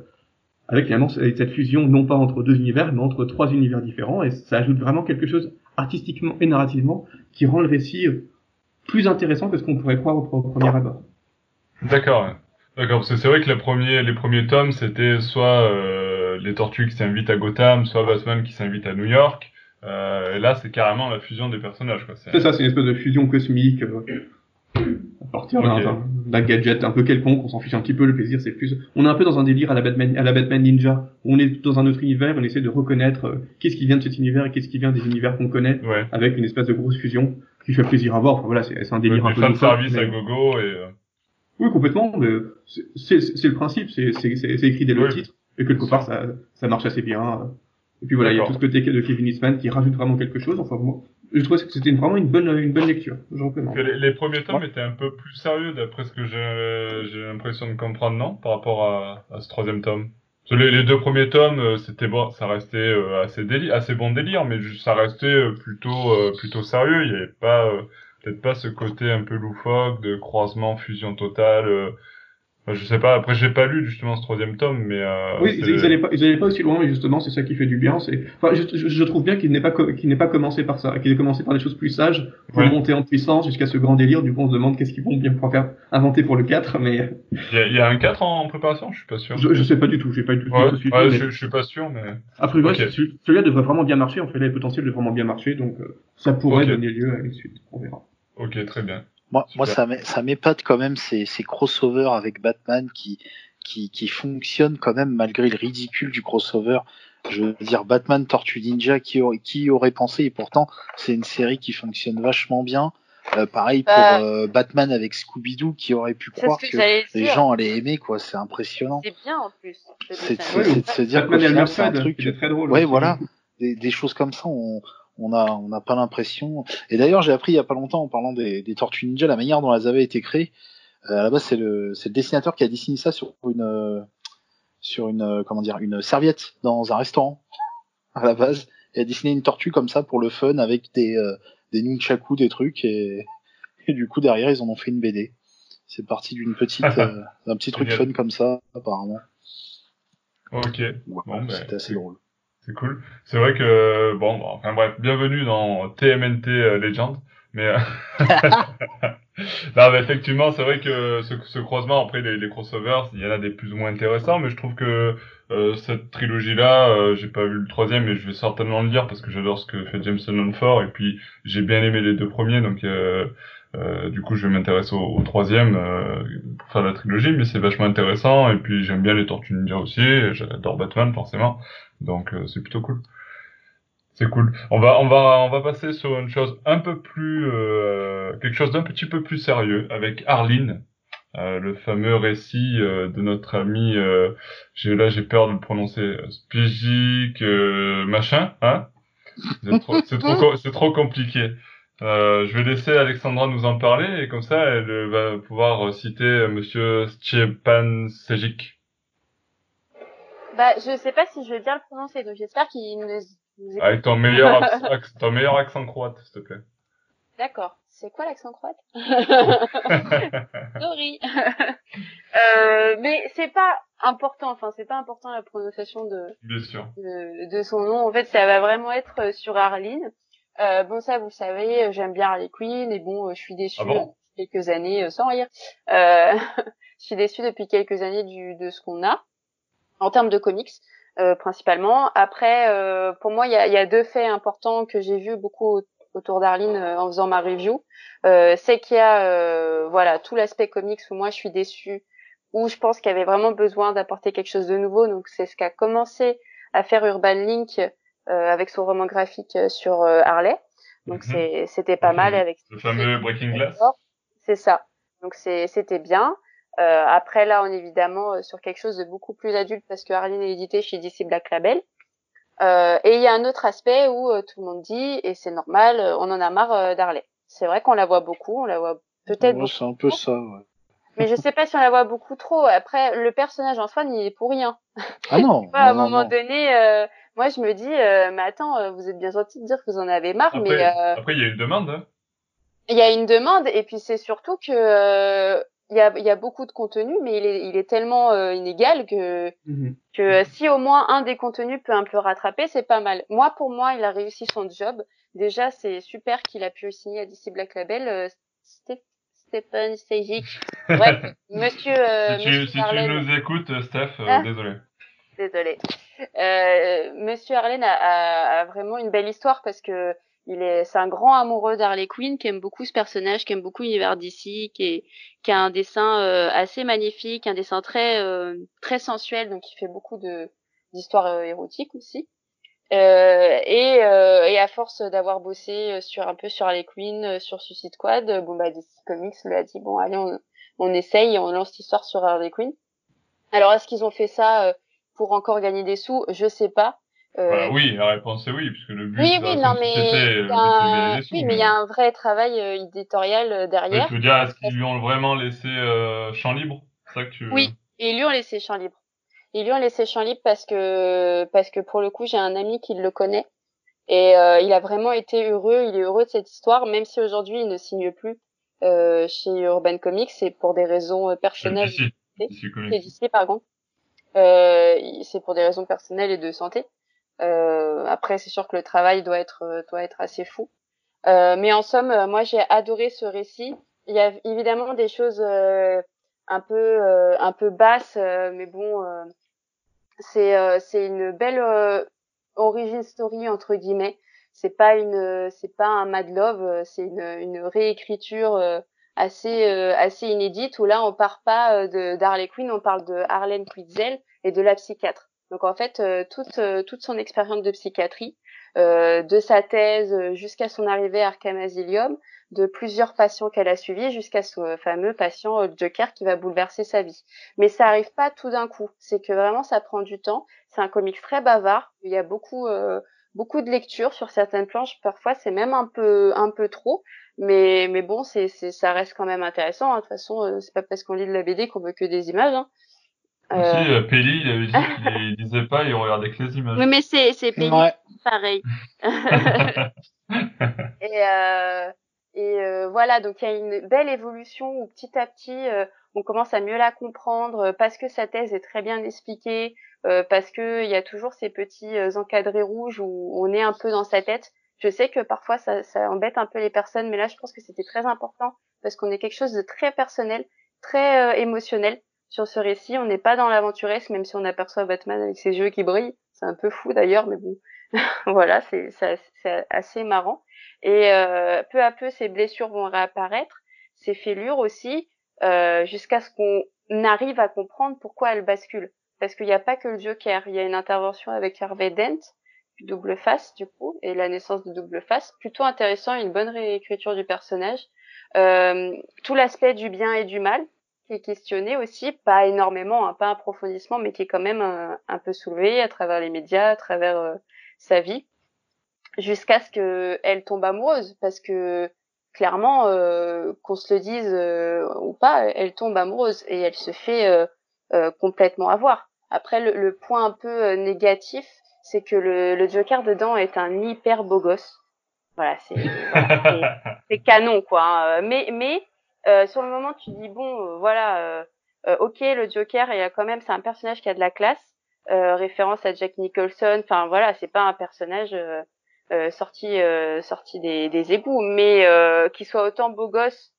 avec finalement ce- cette fusion, non pas entre deux univers, mais entre trois univers différents, et ça ajoute vraiment quelque chose artistiquement et narrativement qui rend le récit euh, plus intéressant que ce qu'on pourrait croire au, premier abord. D'accord. D'accord, parce que c'est vrai que les premiers, les premiers tomes, c'était soit euh, les tortues qui s'invitent à Gotham, soit Batman qui s'invite à New York. Euh, et là, c'est carrément la fusion des personnages, quoi. C'est ça, c'est une espèce de fusion cosmique euh, à partir d'un- gadget un peu quelconque, on s'en fiche un petit peu, le plaisir c'est plus... On est un peu dans un délire à la Batman, à la Batman Ninja, où on est dans un autre univers, on essaie de reconnaître euh, qu'est-ce qui vient de cet univers et qu'est-ce qui vient des univers qu'on connaît, Ouais. avec une espèce de grosse fusion qui fait plaisir à voir. Enfin voilà, c'est un délire Des un peu fan service mais- à gogo et... euh, Oui, complètement, mais c'est- le principe, c'est écrit dès le Oui. titre, et quelque part ça, ça marche assez bien. Et puis voilà, il y a tout ce côté de Kevin Eastman qui rajoute vraiment quelque chose. Enfin, moi, je trouvais que c'était une- vraiment une bonne, une bonne lecture. Je recommande. que les, les premiers tomes étaient un peu plus sérieux, d'après ce que j'ai j'ai l'impression de comprendre, non Par rapport à, à ce troisième tome? Les, les deux premiers tomes, euh, c'était bon, ça restait euh, assez déli assez bon délire, mais ça restait euh, plutôt euh, plutôt sérieux. Il y avait pas euh, peut-être pas ce côté un peu loufoque de croisement, fusion totale. Enfin, je sais pas. Après, j'ai pas lu justement ce troisième tome, mais euh, Oui, ils, ils allaient pas, ils allaient pas aussi loin, mais justement, c'est ça qui fait du bien. C'est, enfin, je, je, je trouve bien qu'il n'ait pas, qu'il n'ait pas commencé par ça, qu'il ait commencé par des choses plus sages pour Ouais. monter en puissance jusqu'à ce grand délire. Du coup, on se demande qu'est-ce qu'ils vont bien pouvoir faire inventer pour le 4, mais il y, a, il y a un 4 en préparation, je suis pas sûr. je, je sais pas du tout. J'ai pas du tout, Ouais, tout suivi, ouais, mais je, je suis pas sûr, mais après, ouais, ok. ce- celui-là devrait vraiment bien marcher. En fait, là, le potentiel de vraiment bien marcher, donc euh, ça pourrait donner lieu à une suite. On verra. ok, très bien. Moi, moi ça m'é- ça m'épate quand même ces, ces crossovers avec Batman qui, qui, qui fonctionnent quand même malgré le ridicule du crossover. Je veux dire, Batman Tortue Ninja, qui, aurait- qui aurait pensé, et pourtant, c'est une série qui fonctionne vachement bien. Euh, pareil pour Bah. euh, Batman avec Scooby-Doo, qui aurait pu croire que, que les gens allaient aimer, quoi. C'est impressionnant. C'est bien en plus. ce C'est. Ouais, c'est de se dire final, c'est un truc. est très drôle. Ouais, aussi. voilà. Des, des choses comme ça, on on a on n'a pas l'impression. Et d'ailleurs, j'ai appris il y a pas longtemps en parlant des, des Tortues Ninja la manière dont elles avaient été créées. Euh, à la base, c'est le c'est le dessinateur qui a dessiné ça sur une euh, sur une euh, comment dire une serviette dans un restaurant [laughs] à la base. Il a dessiné une tortue comme ça pour le fun avec des euh, des nunchaku, des trucs, et, [laughs] et du coup derrière ils en ont fait une BD. C'est parti d'une petite, [laughs] euh, d'un petit truc fun comme ça, apparemment. Ok, Bon, C'était assez drôle. C'est cool. C'est vrai que, bon, bon, enfin bref, bienvenue dans TMNT euh, Legend. Mais, euh, [laughs] non, mais effectivement, c'est vrai que ce, ce croisement, après les, les crossovers, il y en a des plus ou moins intéressants, mais je trouve que euh, cette trilogie-là, euh, j'ai pas vu le troisième, mais je vais certainement le lire parce que j'adore ce que fait Jameson Onfort, et puis j'ai bien aimé les deux premiers, donc euh, euh, du coup je vais m'intéresser au, au troisième euh, pour faire la trilogie, mais c'est vachement intéressant, et puis j'aime bien les Tortues Ninja aussi, j'adore Batman forcément, donc euh, c'est plutôt cool. C'est cool. On va on va on va passer sur une chose un peu plus euh, quelque chose d'un petit peu plus sérieux avec Arline, euh, le fameux récit euh, de notre ami. Euh, j'ai là j'ai peur de le prononcer. Spigic euh, machin, hein? C'est trop c'est trop [laughs] co- c'est trop compliqué. Euh, je vais laisser Alexandra nous en parler et comme ça elle euh, va pouvoir euh, citer Monsieur Stjepan Sejic. Bah, je sais pas si je vais bien le prononcer, donc j'espère qu'il nous. Avec ton meilleur [laughs] ac- ac- ton meilleur accent croate s'il te plaît. D'accord. C'est quoi l'accent croate? [laughs] [laughs] Sorry. euh, mais c'est pas important. Enfin, c'est pas important la prononciation de, Bien sûr. de, de son nom. En fait, ça va vraiment être sur Arline. Euh, bon, ça, vous le savez, euh, j'aime bien Harley Quinn et bon, euh, je suis déçue Ah bon depuis quelques années, euh, sans rire. Euh, [laughs] je suis déçue depuis quelques années du, de ce qu'on a en termes de comics. euh, principalement. Après, euh, pour moi, il y a, y a deux faits importants que j'ai vus beaucoup au- autour d'Arline euh, en faisant ma review. Euh, c'est qu'il y a euh, voilà tout l'aspect comics où moi je suis déçue, où je pense qu'il y avait vraiment besoin d'apporter quelque chose de nouveau. Donc c'est ce qu'a commencé à faire Urban Link avec son roman graphique euh, sur euh, Harley. Donc c'est c'était pas mal avec Le fameux Breaking Glass. c'est ça. Donc c'est c'était bien. Euh, après là, on est évidemment euh, sur quelque chose de beaucoup plus adulte parce que Arline est édité chez DC Black Label. Euh, et il y a un autre aspect où euh, tout le monde dit et c'est normal, euh, on en a marre euh, d'Harley. C'est vrai qu'on la voit beaucoup, on la voit peut-être Ouais, beaucoup, c'est un peu ça, ouais. Mais je sais pas si on la voit beaucoup trop. Après, le personnage en soi n'y est pour rien. Ah non, [laughs] Tu vois, à un moment non. donné, euh, moi je me dis, euh, mais attends, euh, vous êtes bien gentil de dire que vous en avez marre, Après, mais euh, après, il y a une demande. Hein. il y a une demande et puis c'est surtout que euh, il y a, il y a beaucoup de contenu, mais il est, il est tellement euh, inégal que, Mhm. que euh, si au moins un des contenus peut un peu rattraper, c'est pas mal. Moi, pour moi, il a réussi son job. Déjà, c'est super qu'il a pu signer à DC Black Label. Euh, Stephen Sejic. Bref, monsieur, euh, si tu, monsieur si tu Harlan- nous écoutes, Steph, euh, Ah. désolé. Euh, Monsieur Harlan a, a- a vraiment une belle histoire parce que il est, c'est un grand amoureux d'Harley Quinn qui aime beaucoup ce personnage, qui aime beaucoup l'univers d'ici, qui, est- qui a un dessin euh, assez magnifique, un dessin très euh, très sensuel, donc il fait beaucoup de d'histoires euh, érotiques aussi. Euh, et, euh, et à force d'avoir bossé sur un peu sur Harley Quinn, euh, sur Suicide Squad, euh, bon bah DC Comics lui a dit bon allez on, on essaye, on lance l'histoire sur Harley Quinn. Alors est-ce qu'ils ont fait ça euh, pour encore gagner des sous? Je sais pas. Euh, Voilà, oui, la réponse est oui, puisque le but oui, de oui, non, mais il y a un- gagner des sous. oui, mais il y a un vrai travail euh, éditorial euh, derrière. tu veux dire, est-ce qu'ils lui ont vraiment laissé euh, champ libre? C'est ça que tu... Oui. Et ils lui ont laissé champ libre. Ils lui ont laissé champ libre parce que parce que pour le coup, j'ai un ami qui le connaît et euh, il a vraiment été heureux. Il est heureux de cette histoire, même si aujourd'hui il ne signe plus euh, chez Urban Comics. C'est pour des raisons euh, personnelles. C'est pardon. Euh, c'est pour des raisons personnelles et de santé. Euh, après, c'est sûr que le travail doit être euh, doit être assez fou. Euh, mais en somme, moi, j'ai adoré ce récit. Il y a évidemment des choses euh, un peu euh, un peu basses, euh, mais bon, euh, c'est euh, c'est une belle euh, origin story entre guillemets. C'est pas une c'est pas un Mad Love, euh, c'est une une réécriture euh, assez euh, assez inédite où là on part pas euh, de d'Harley Quinn, on parle de Harlem Quinzel et de la psychiatre. Donc en fait euh, toute euh, toute son expérience de psychiatrie, euh, de sa thèse euh, jusqu'à son arrivée à Arkham Asylum, de plusieurs patients qu'elle a suivis jusqu'à ce fameux patient euh, Joker qui va bouleverser sa vie. Mais ça arrive pas tout d'un coup. C'est que vraiment ça prend du temps. C'est un comics très bavard. Il y a beaucoup euh, beaucoup de lectures sur certaines planches. Parfois c'est même un peu un peu trop. Mais mais bon c'est ça reste quand même intéressant. hein. De toute façon euh, c'est pas parce qu'on lit de la BD qu'on veut que des images. Hein. Aussi, Euh, euh, Pelli, il avait dit qu'il [laughs] lisait pas, il regardait que les images. Oui mais c'est c'est pénible Ouais. pareil. et [laughs] Et, euh, et euh, voilà, donc il y a une belle évolution où petit à petit, euh, on commence à mieux la comprendre parce que sa thèse est très bien expliquée, parce que il y a toujours ces petits encadrés rouges où on est un peu dans sa tête. Je sais que parfois ça, ça embête un peu les personnes, mais là je pense que c'était très important parce qu'on est quelque chose de très personnel, très émotionnel sur ce récit. On n'est pas dans l'aventuresque, même si on aperçoit Batman avec ses yeux qui brillent. C'est un peu fou d'ailleurs, mais bon, [laughs] voilà, c'est assez marrant. Et euh, peu à peu, ces blessures vont réapparaître, ces fêlures aussi, euh, jusqu'à ce qu'on arrive à comprendre pourquoi elles basculent. Parce qu'il n'y a pas que le Joker, il y a une intervention avec Harvey Dent, double face du coup, et la naissance de double face, plutôt intéressant, une bonne réécriture du personnage. Euh, tout l'aspect du bien et du mal, qui est questionné aussi, pas énormément, hein, pas un approfondissement, mais qui est quand même un, peu soulevé à travers les médias, à travers euh, sa vie, jusqu'à ce qu'elle tombe amoureuse, parce que clairement, euh, qu'on se le dise euh, ou pas, elle tombe amoureuse et elle se fait complètement avoir. Après, le, point un peu négatif, c'est que le, le, Joker dedans est un hyper beau gosse. Voilà, c'est [laughs] c'est canon quoi. Hein. Mais mais euh, sur le moment, tu dis bon, euh, voilà, euh, euh, ok, le Joker, il a quand même, c'est un personnage qui a de la classe, référence à Jack Nicholson. Enfin voilà, c'est pas un personnage sorti sorti des, des égouts, mais qu'il soit autant beau gosse,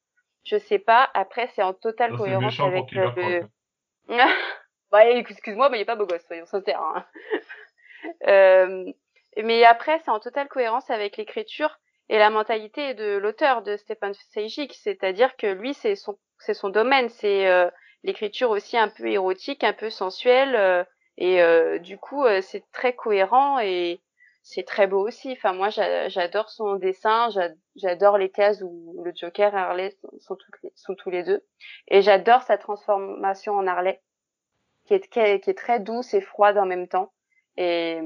je sais pas. Après, c'est en totale cohérence avec le. bah, [laughs] excuse-moi, mais il est pas beau gosse, soyons sincères. Hein. [laughs] mais après, c'est en totale cohérence avec l'écriture et la mentalité de l'auteur de Stefan Sejic, c'est-à-dire que lui c'est son c'est son domaine, c'est euh, l'écriture aussi un peu érotique, un peu sensuelle euh, et euh, du coup c'est très cohérent et c'est très beau aussi. Enfin moi j'adore son dessin, j'adore les cases où le Joker et Harley sont, tous les deux et j'adore sa transformation en Harley qui est, qui est très douce et froide en même temps et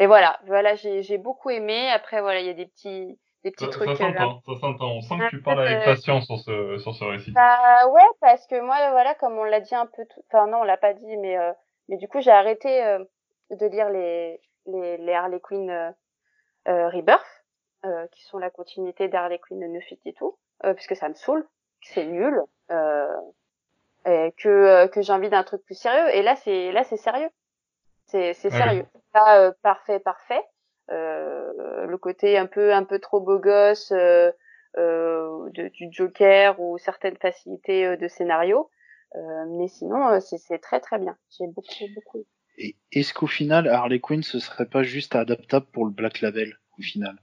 et voilà, voilà, j'ai beaucoup aimé. Après, voilà, il y a des petits, des petits ça, trucs. Ça s'entend, ça s'entend. On sent que tu parles avec passion sur ce, sur ce récit. Bah ouais, parce que moi, voilà, comme on l'a dit un peu, tout... enfin non, on l'a pas dit, mais euh, mais du coup, j'ai arrêté euh, de lire les les, les Harley Quinn euh, euh Rebirth, euh, qui sont la continuité d'Harley Quinn New 52, euh, puisque ça me saoule, c'est nul, et que que j'ai envie d'un truc plus sérieux. Et là, c'est là, c'est sérieux. C'est c'est sérieux. Pas parfait, parfait. Euh, le côté un peu un peu trop beau gosse euh, euh, de, du Joker ou certaines facilités de scénario. mais sinon, c'est très très bien. J'ai beaucoup beaucoup. Est-ce qu'au final, Harley Quinn, ce serait pas juste adaptable pour le Black Label, au final?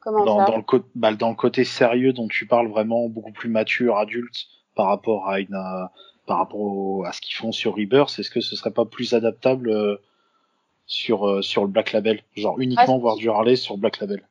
Comment dans, ça? dans, le bah, dans le côté sérieux dont tu parles, vraiment beaucoup plus mature, adulte, par rapport à une, par rapport à ce qu'ils font sur Rebirth, est-ce que ce serait pas plus adaptable sur euh, sur le Black Label, genre uniquement ah, voir du Harley sur Black Label.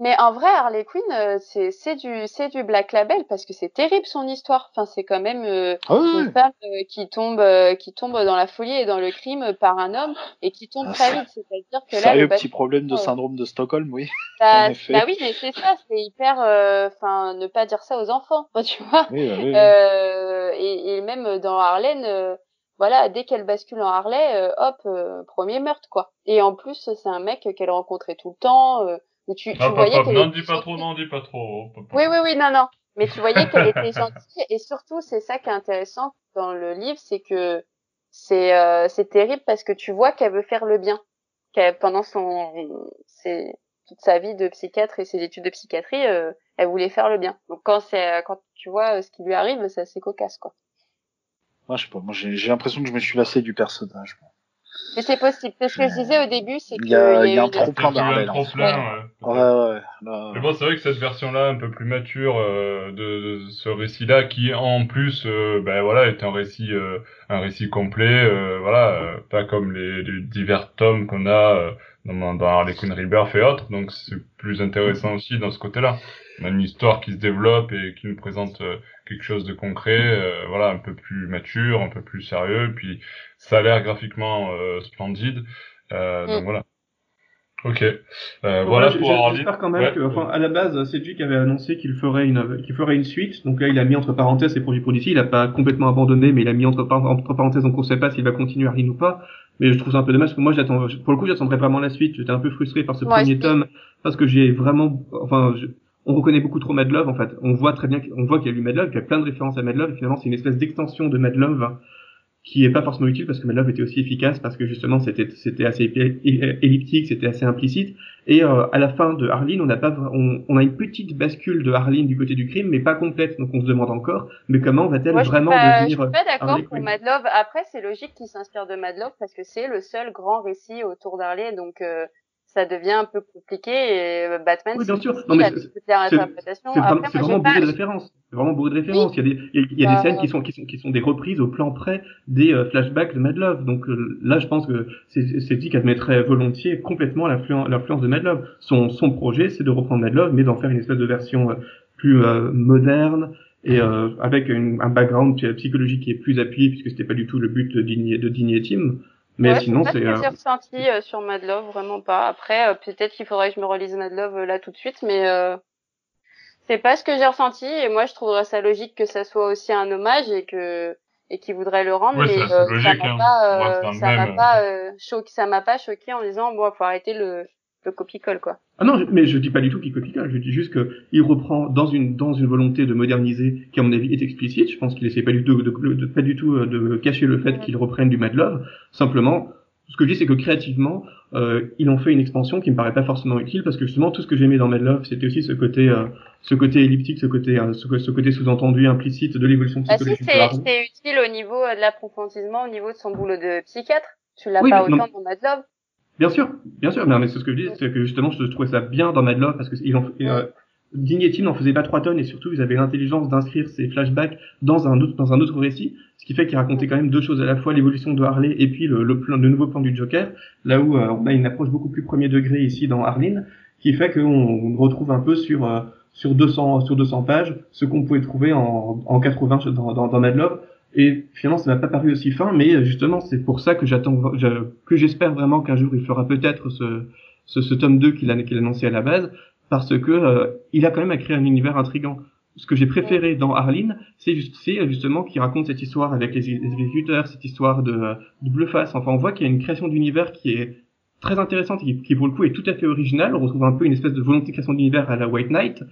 Mais en vrai, Harley Quinn, euh, c'est c'est du c'est du Black Label parce que c'est terrible son histoire. Enfin, c'est quand même euh, ah une femme qui tombe qui tombe dans la folie et dans le crime par un homme et qui tombe ah, très vite. C'est-à-dire que là, le petit problème de syndrome de Stockholm, oui. [laughs] Bah, bah oui, mais c'est ça, c'est hyper. Enfin, ne pas dire ça aux enfants, [laughs] tu vois. Oui, bah, oui, et, et, même dans Harley voilà, dès qu'elle bascule en Harley, euh, hop, euh, premier meurtre quoi. Et en plus, c'est un mec qu'elle rencontrait tout le temps, euh, où tu, tu ah, voyais qu'elle Non, dis pas trop, non, dis pas trop. Oui, oui, oui, non, non. Mais tu voyais qu'elle était gentille, et surtout, c'est ça qui est intéressant dans le livre, c'est que c'est euh, c'est terrible parce que tu vois qu'elle veut faire le bien, qu'elle pendant son c'est toute sa vie de psychiatre et ses études de psychiatrie, elle voulait faire le bien. Donc quand c'est quand tu vois ce qui lui arrive, c'est assez cocasse quoi. Moi, je sais pas. Moi, j'ai l'impression que je me suis lassé du personnage. Mais c'est possible. C'est ce que je disais au début, c'est qu'il y a, y a un trop plein plein, ouais. ouais, ouais Mais bon, c'est vrai que cette version-là, un peu plus mature euh, de, de, ce récit-là, qui en plus, euh, ben voilà, est un récit, euh, un récit complet, euh, voilà, euh, pas comme les, les, divers tomes qu'on a dans, dans Harley Quinn Rebirth et autres. Donc, c'est plus intéressant aussi dans ce côté-là. On a une histoire qui se développe et qui nous présente quelque chose de concret, euh, voilà, un peu plus mature, un peu plus sérieux, puis ça a l'air graphiquement euh, splendide, euh, donc mm. voilà. Ok. Euh, voilà pour J'espère quand même que, enfin, à la base, c'est lui qui avait annoncé qu'il ferait une, qu'il ferait une suite. Donc là, il a mis entre parenthèses ses produits pour d'ici. Il a pas complètement abandonné, mais il a mis entre, entre parenthèses. Donc on ne sait pas s'il va continuer Arline ou pas. Mais je trouve ça un peu dommage parce que moi, j'attends, pour le coup, j'attendrais vraiment la suite. J'étais un peu frustré par ce premier tome parce que j'ai vraiment, enfin, je- on reconnaît beaucoup trop Mad Love en fait. On voit très bien, on voit qu'il y a eu Mad Love, qu'il y a plein de références à Mad Love. Et finalement, c'est une espèce d'extension de Mad Love hein, qui est pas forcément utile parce que Mad Love était aussi efficace parce que justement c'était c'était assez elliptique, c'était assez implicite. Et euh, à la fin de Harleen, on a pas, on, on a une petite bascule de Harleen du côté du crime, mais pas complète. Donc on se demande encore, mais comment va-t-elle vraiment pas, je devenir suis pas d'accord pour Quinn Mad Love. Après, c'est logique qu'il s'inspire de Mad Love parce que c'est le seul grand récit autour d'Harley, donc euh, ça devient un peu compliqué. Et euh, Batman, Oui, bien sûr. Non, mais c'est-. C'est vraiment, Après, c'est moi, vraiment j'ai bourré de références. C'est vraiment bourré de références. Il y a des, il y a, il y a des scènes qui sont, qui sont, qui sont des reprises au plan près des euh, flashbacks de Mad Love. Donc euh, là, je pense que c'est c'est dit qu'admettrait volontiers complètement l'influence de Mad Love. Son, son projet, c'est de reprendre Mad Love, mais d'en faire une espèce de version euh, plus moderne et euh, avec une- un background psy- psychologique qui est plus appuyé, puisque c'était pas du tout le but de Digny, de Digny et Tim. Mais ouais, sinon, c'est pas euh, ce que j'ai ressenti euh, sur Mad Love, vraiment pas. Après, euh, peut-être qu'il faudrait que je me relise Mad Love euh, là tout de suite, mais euh, c'est pas ce que j'ai ressenti. Et moi, je trouverais ça logique que ça soit aussi un hommage et que et qu'il voudrait le rendre, Ouais, mais ça m'a hein. pas, un ça m'a pas euh, choqué, ça m'a pas choqué en disant bon, faut arrêter le le copie-colle quoi. Ah non, mais je dis pas du tout qu'il copie-colle, je dis juste que il reprend dans une dans une volonté de moderniser qui à mon avis est explicite. Je pense qu'il essaie pas du tout de, de- de- pas du tout euh, de cacher le fait qu'il reprenne du Mad Love. Simplement, ce que je dis c'est que créativement, euh, ils ont fait une expansion qui me paraît pas forcément utile parce que justement tout ce que j'aimais dans Mad Love, c'était aussi ce côté euh, ce côté elliptique, ce côté euh, ce, ce côté sous-entendu implicite de l'évolution Bah si, psychologique de c'est Harley. c'est utile au niveau euh, de l'approfondissement, au niveau de son boulot de psychiatre. Tu l'as Oui, pas mais non. autant dans Mad Love. Bien sûr, bien sûr, mais, mais c'est ce que je dis, c'est que justement, je trouvais ça bien dans Mad Love parce que ils ont, euh, Dean et Tim n'en faisaient pas trois tonnes et surtout ils avaient l'intelligence d'inscrire ces flashbacks dans un autre dans un autre récit, ce qui fait qu'ils racontaient quand même deux choses à la fois l'évolution de Harley et puis le, le plan, le nouveau plan du Joker, là où euh, on a une approche beaucoup plus premier degré ici dans Harleen, qui fait qu'on on retrouve un peu sur euh, sur 200 sur 200 pages ce qu'on pouvait trouver en, en 80 dans, dans, dans Mad Love. Et finalement, ça m'a pas paru aussi fin, mais justement, c'est pour ça que j'attends, que j'espère vraiment qu'un jour il fera peut-être ce, ce, ce tome 2 qu'il a, qu'il a annoncé à la base, parce que euh, il a quand même à créer un univers intrigant. Ce que j'ai préféré dans Arline, c'est juste, euh, justement qu'il raconte cette histoire avec les, les exécuteurs, cette histoire de, de Blueface. Enfin, on voit qu'il y a une création d'univers qui est très intéressante et qui, qui, pour le coup est tout à fait originale. On retrouve un peu une espèce de volonté de création d'univers à la White Knight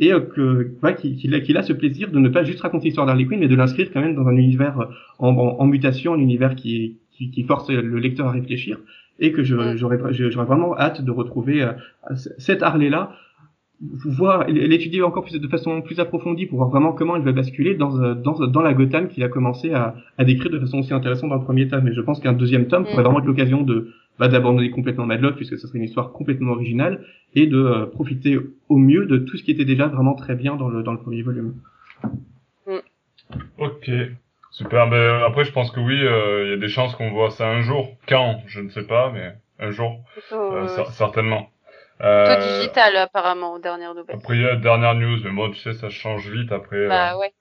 et euh, que ouais, qu'il a, ce plaisir de ne pas juste raconter l'histoire d'Harley Quinn, mais de l'inscrire quand même dans un univers euh, en, en, en mutation, un univers qui, qui, qui force le lecteur à réfléchir, et que je- j'aurais vraiment hâte de retrouver euh, cette Harley-là, voir l'étudier encore plus de façon plus approfondie pour voir vraiment comment elle va basculer dans dans, dans la Gotham qu'il a commencé à, à décrire de façon aussi intéressante dans le premier tome. Et je pense qu'un deuxième tome pourrait Mm. vraiment être l'occasion de bah, d'abandonner complètement Mad Love puisque ce serait une histoire complètement originale et de euh, profiter au mieux de tout ce qui était déjà vraiment très bien dans le dans le premier volume. Ok, super. Ben, euh, après, je pense que oui, euh, il y a des chances qu'on voit ça un jour. Quand Je ne sais pas, mais un jour, Plutôt, euh, cer- certainement. Euh, digital apparemment aux dernières nouvelles. après, il y a la dernière news, mais moi, tu sais, ça change vite après. Bah euh, ouais.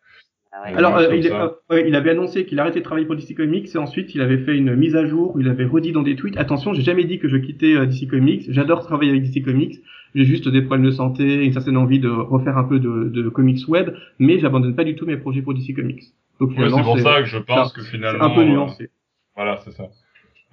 Ah ouais. Alors, euh, il, est- euh, ouais, il avait annoncé qu'il arrêtait de travailler pour DC Comics et ensuite il avait fait une mise à jour où il avait redit dans des tweets attention, j'ai jamais dit que je quittais euh, DC Comics, j'adore travailler avec DC Comics, j'ai juste des problèmes de santé, une certaine envie de refaire un peu de, de comics web, mais j'abandonne pas du tout mes projets pour DC Comics. Donc c'est pour ça que je pense que finalement. un peu euh, nuancé. Voilà, c'est ça.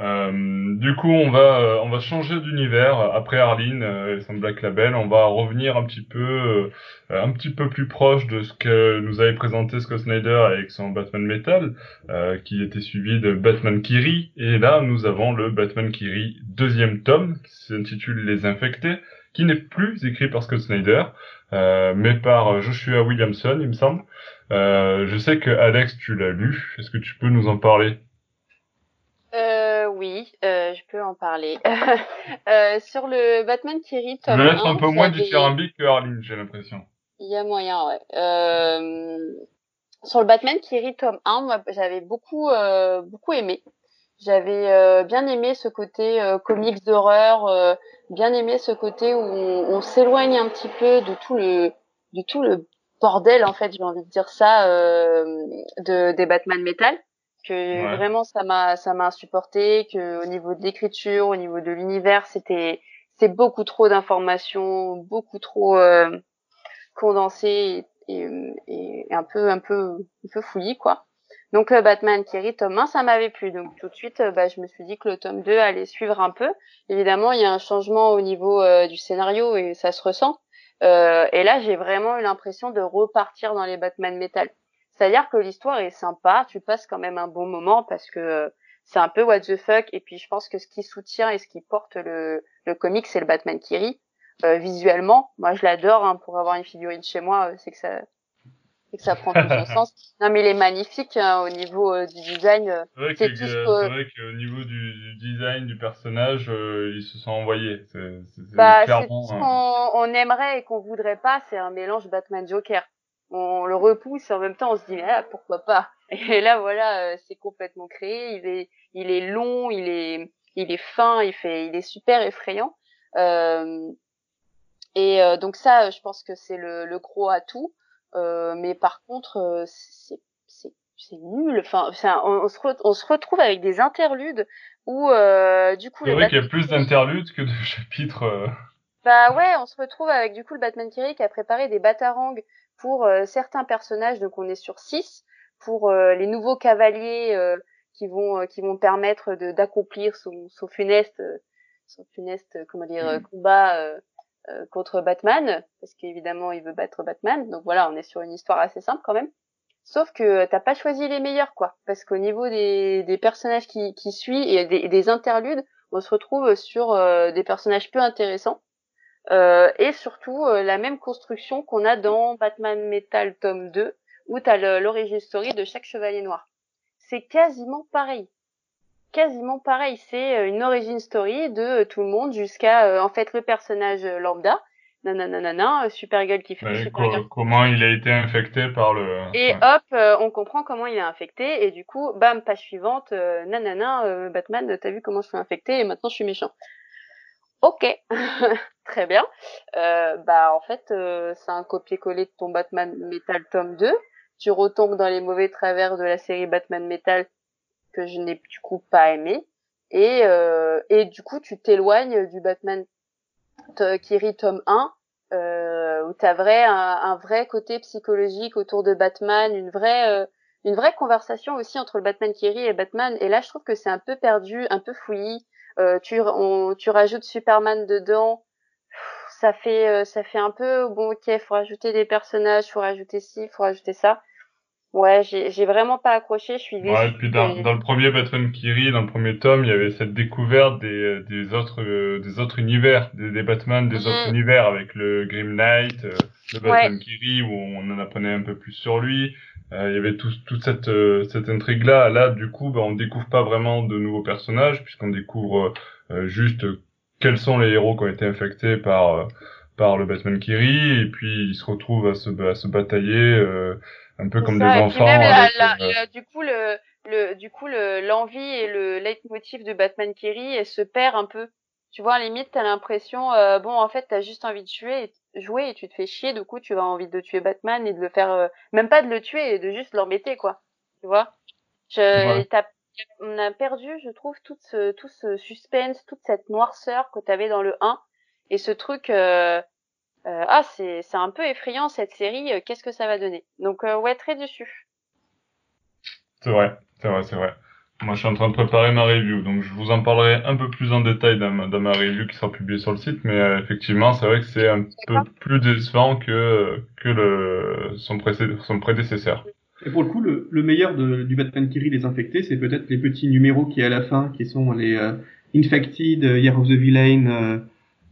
Euh, du coup, on va euh, on va changer d'univers après Arline euh, et son Black Label. On va revenir un petit peu euh, un petit peu plus proche de ce que nous avait présenté Scott Snyder avec son Batman Metal, euh, qui était suivi de Batman Kiri. Et là, nous avons le Batman Kiri deuxième tome qui s'intitule Les Infectés, qui n'est plus écrit par Scott Snyder, euh, mais par Joshua Williamson, il me semble. Euh, je sais que Alex, tu l'as lu. Est-ce que tu peux nous en parler? Euh, oui, euh, je peux en parler. [laughs] euh, sur le Batman Kiri, Tu tome 1, un peu moins j'avais- dithyrambique que Arline, j'ai l'impression. Il y a moyen, ouais. Euh, sur le Batman Kiri tome 1, moi, j'avais beaucoup, euh, beaucoup aimé. J'avais euh, bien aimé ce côté euh, comics d'horreur, euh, bien aimé ce côté où on, on s'éloigne un petit peu de tout le, de tout le bordel en fait, j'ai envie de dire ça, euh, de des Batman Metal. Que Ouais. vraiment ça m'a, ça m'a insupporté. Que au niveau de l'écriture, au niveau de l'univers, c'était, c'est beaucoup trop d'informations, beaucoup trop euh, condensé et, et, et un peu un peu un peu fouillis quoi. Donc le Batman Kiri tome 1, ça m'avait plu. Donc tout de suite, bah, je me suis dit que le tome 2 allait suivre un peu. Évidemment, il y a un changement au niveau du scénario et ça se ressent. et là, j'ai vraiment eu l'impression de repartir dans les Batman Metal. C'est-à-dire que l'histoire est sympa, tu passes quand même un bon moment parce que c'est un peu what the fuck. Et puis je pense que ce qui soutient et ce qui porte le, le comic, c'est le Batman Kiri. Euh, visuellement, moi je l'adore. Hein, pour avoir une figurine chez moi, euh, c'est que ça, c'est que ça prend tout son [laughs] sens. Non mais il est magnifique hein, au niveau euh, du design. Euh, c'est vrai qu'au niveau du, du, design du personnage, ils se sont envoyés. C'est, c'est, bah, clairement, ce qu'on on aimerait et qu'on voudrait pas, c'est un mélange Batman Joker. On le repousse et en même temps on se dit ah, pourquoi pas? Et là voilà, c'est complètement créé. Il est, il est long, il est, il est fin, il fait, il est super effrayant. Euh, et euh, donc ça, je pense que c'est le, le gros atout. Euh, mais par contre, euh, c'est c'est nul. Enfin, on, se on, se retrouve avec des interludes où euh, du coup. C'est vrai qu'il y a plus d'interludes que de chapitres. Euh. Bah ouais, on se retrouve avec du coup le Batman Thierry qui a préparé des batarangs pour certains personnages. Donc on est sur 6 pour les nouveaux cavaliers qui vont qui vont permettre de d'accomplir son, son funeste son funeste comment dire mm. combat euh, contre Batman, parce qu'évidemment il veut battre Batman. Donc voilà, on est sur une histoire assez simple quand même. Sauf que t'as pas choisi les meilleurs, quoi. Parce qu'au niveau des, des personnages qui, qui suivent et des, des interludes, on se retrouve sur euh, des personnages peu intéressants. Euh, et surtout euh, la même construction qu'on a dans Batman Metal tome 2, où t'as l'origine story de chaque chevalier noir. C'est quasiment pareil quasiment pareil. C'est euh, une origin story de euh, tout le monde jusqu'à euh, en fait le personnage lambda. Nanana, Supergirl qui fait Supergirl. Comment il a été infecté par le. Et hop, on comprend comment il est infecté et du coup, bam, page suivante, nanana, Batman, t'as vu comment je suis infecté et maintenant je suis méchant. Ok, [laughs] très bien. bah en fait, c'est un copier-coller de ton Batman Metal tome 2. Tu retombes dans les mauvais travers de la série Batman Metal que je n'ai du coup pas aimé. Et, euh, et du coup, tu t'éloignes du Batman Kiri tome 1, euh, où tu as vrai, un, vrai côté psychologique autour de Batman, une vraie, euh, une vraie conversation aussi entre le Batman Kiri et Batman. Et là, je trouve que c'est un peu perdu, un peu fouillis. Euh, tu, on, tu rajoutes Superman dedans. Ça fait, ça fait un peu, bon, ok, faut rajouter des personnages, faut rajouter ci, faut rajouter ça. Ouais, j'ai vraiment pas accroché, je suis Ouais, et puis dans, dans, le premier Batman Kiri, dans le premier tome, il y avait cette découverte des, des autres euh, des autres univers, des, des Batman des autres mm. univers avec le Grim Knight, euh, le Batman Kiri où on en apprenait un peu plus sur lui. Euh, il y avait tout, toute cette cette intrigue là. Du coup, bah, on découvre pas vraiment de nouveaux personnages puisqu'on découvre juste quels sont les héros qui ont été infectés par par le Batman Kiri et puis ils se retrouvent à se à se batailler un peu comme des enfants. Euh, du coup, le, le, du coup, le, l'envie et le leitmotiv de Batman elle se perd un peu. Tu vois, à la limite, t'as l'impression, euh, bon, en fait, t'as juste envie de tuer, et, jouer et tu te fais chier. Du coup, tu as envie de tuer Batman et de le faire, euh, même pas de le tuer, de juste l'embêter, quoi. Tu vois? Je, on a perdu, je trouve, tout ce, tout ce suspense, toute cette noirceur que t'avais dans le 1 et ce truc. Euh, euh, ah c'est un peu effrayant cette série, qu'est-ce que ça va donner? Donc ouais, très déçu. C'est vrai, c'est vrai, c'est vrai. Moi, je suis en train de préparer ma review, donc je vous en parlerai un peu plus en détail dans ma, dans ma review qui sera publiée sur le site, mais effectivement, c'est vrai que c'est un peu plus décevant que que le son, son prédécesseur. Et pour le coup, le, le meilleur de, du Batman Kiri les infectés, c'est peut-être les petits numéros qui à la fin, qui sont les Infected, Year of the Villain,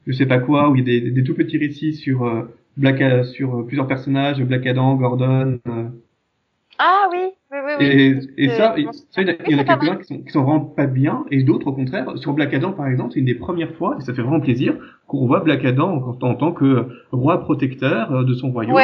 je sais pas quoi, où il y a des, des tout petits récits sur euh, Black sur euh, plusieurs personnages, Black Adam, Gordon. Euh. Ah oui, oui. Et, et ça, il, y en a quelques-uns qui sont, qui sont vraiment pas bien, et d'autres au contraire. Sur Black Adam, par exemple, c'est une des premières fois, et ça fait vraiment plaisir, qu'on voit Black Adam en, en, tant que roi protecteur de son royaume,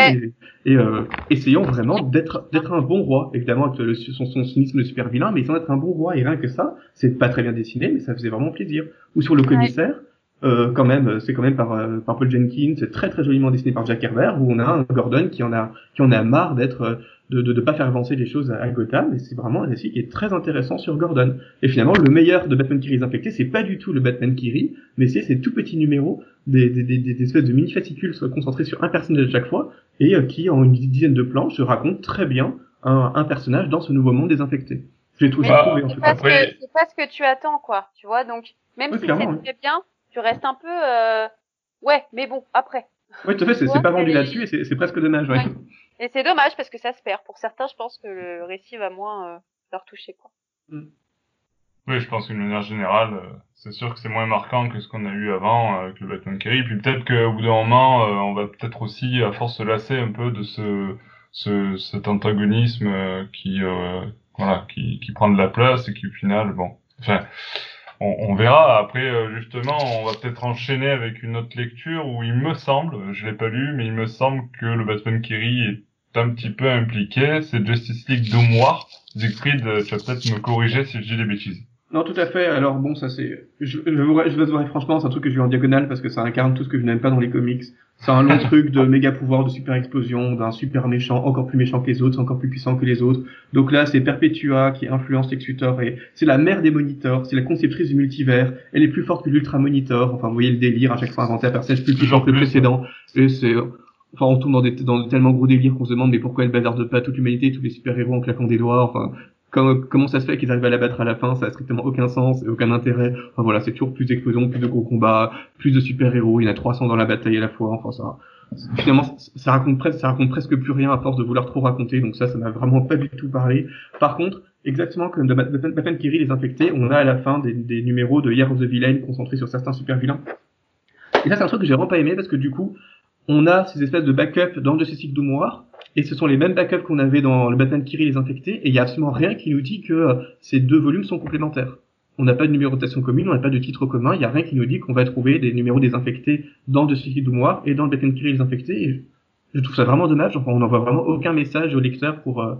et, euh, essayant vraiment d'être d'être un bon roi. Évidemment, avec le, son, son cynisme de super vilain, mais essayant d'être un bon roi, et rien que ça, c'est pas très bien dessiné, mais ça faisait vraiment plaisir. Ou sur le commissaire, euh, quand même, c'est quand même par, euh, par Paul Jenkins, c'est très très joliment dessiné par Jack Herbert, où on a un Gordon qui en a qui en a marre d'être euh, de, de, de pas faire avancer les choses à, Gotham, et c'est vraiment un récit qui est très intéressant sur Gordon. Et finalement, le meilleur de Batman Kiri infecté, c'est pas du tout le Batman Kiri, mais c'est ces tout petits numéros, des, des, des, des espèces de mini fascicules concentrés sur un personnage à chaque fois, et qui en une dizaine de planches se racontent très bien un, un personnage dans ce nouveau monde désinfecté. J'ai tout, Bah, trouvé en tout cas. c'est pas ce que tu attends, quoi. Tu vois, donc, même Oui, si c'est très bien, tu restes un peu, euh... ouais, mais bon, après. Oui, tout à fait, c'est pas vendu là-dessus et c'est c'est presque dommage, ouais. Ouais. Et c'est dommage parce que ça se perd. Pour certains, je pense que le récit va moins euh, leur toucher, quoi. Oui, je pense qu'une manière générale, euh, c'est sûr que c'est moins marquant que ce qu'on a eu avant euh, avec le Batman Kerry. Puis peut-être qu'au bout d'un moment, euh, on va peut-être aussi, à force, se lasser un peu de ce, ce cet antagonisme euh, qui, euh, voilà, qui, qui prend de la place et qui au final, bon, enfin, on, on verra. Après, euh, justement, on va peut-être enchaîner avec une autre lecture où il me semble, je l'ai pas lu, mais il me semble que le Batman Kerry est un petit peu impliqué. C'est Justice League Dome War. Siegfried, euh, tu vas peut-être me corriger si je dis des bêtises. Non, tout à fait. Alors bon, ça c'est, je, je, je vais vous dire franchement, c'est un truc que je vis en diagonale parce que ça incarne tout ce que je n'aime pas dans les comics. C'est un long [laughs] truc de méga pouvoir, de super explosion, d'un super méchant, encore plus méchant que les autres, encore plus puissant que les autres. Donc là, c'est Perpetua qui influence Lex Luthor et c'est la mère des monitors, c'est la conceptrice du multivers. Elle est plus forte que l'Ultra Monitor. Enfin, vous voyez le délire à chaque fois inventer un personnage plus puissant que le précédent. Et c'est, enfin, on tombe dans des, dans de tellement gros délires qu'on se demande mais pourquoi elle bazarde pas toute l'humanité, tous les super héros en claquant des doigts. Enfin, comment, comment ça se fait qu'ils arrivent à la battre à la fin? Ça a strictement aucun sens et aucun intérêt. Enfin voilà, c'est toujours plus d'explosions, plus de gros combats, plus de super héros. Il y en a 300 dans la bataille à la fois. Enfin ça, finalement, ça- raconte presque, ça raconte presque plus rien à force de vouloir trop raconter. Donc ça, ça m'a vraiment pas du tout parlé. Par contre, exactement comme de Bat- Batman Batman Kiri les infectés, on a à la fin des, des numéros de Year of the Villain concentrés sur certains super vilains. Et ça, c'est un truc que j'ai vraiment pas aimé parce que du coup, on a ces espèces de backups dans Justice League Doom War, et ce sont les mêmes backups qu'on avait dans le Batman Kiri les infectés, et il y a absolument rien qui nous dit que euh, ces deux volumes sont complémentaires. On n'a pas de numérotation commune, on n'a pas de titre commun, il y a rien qui nous dit qu'on va trouver des numéros désinfectés dans Justice League Doom War et dans le Batman Kiri les infectés, je trouve ça vraiment dommage, enfin, on n'envoie vraiment aucun message au lecteur pour, euh,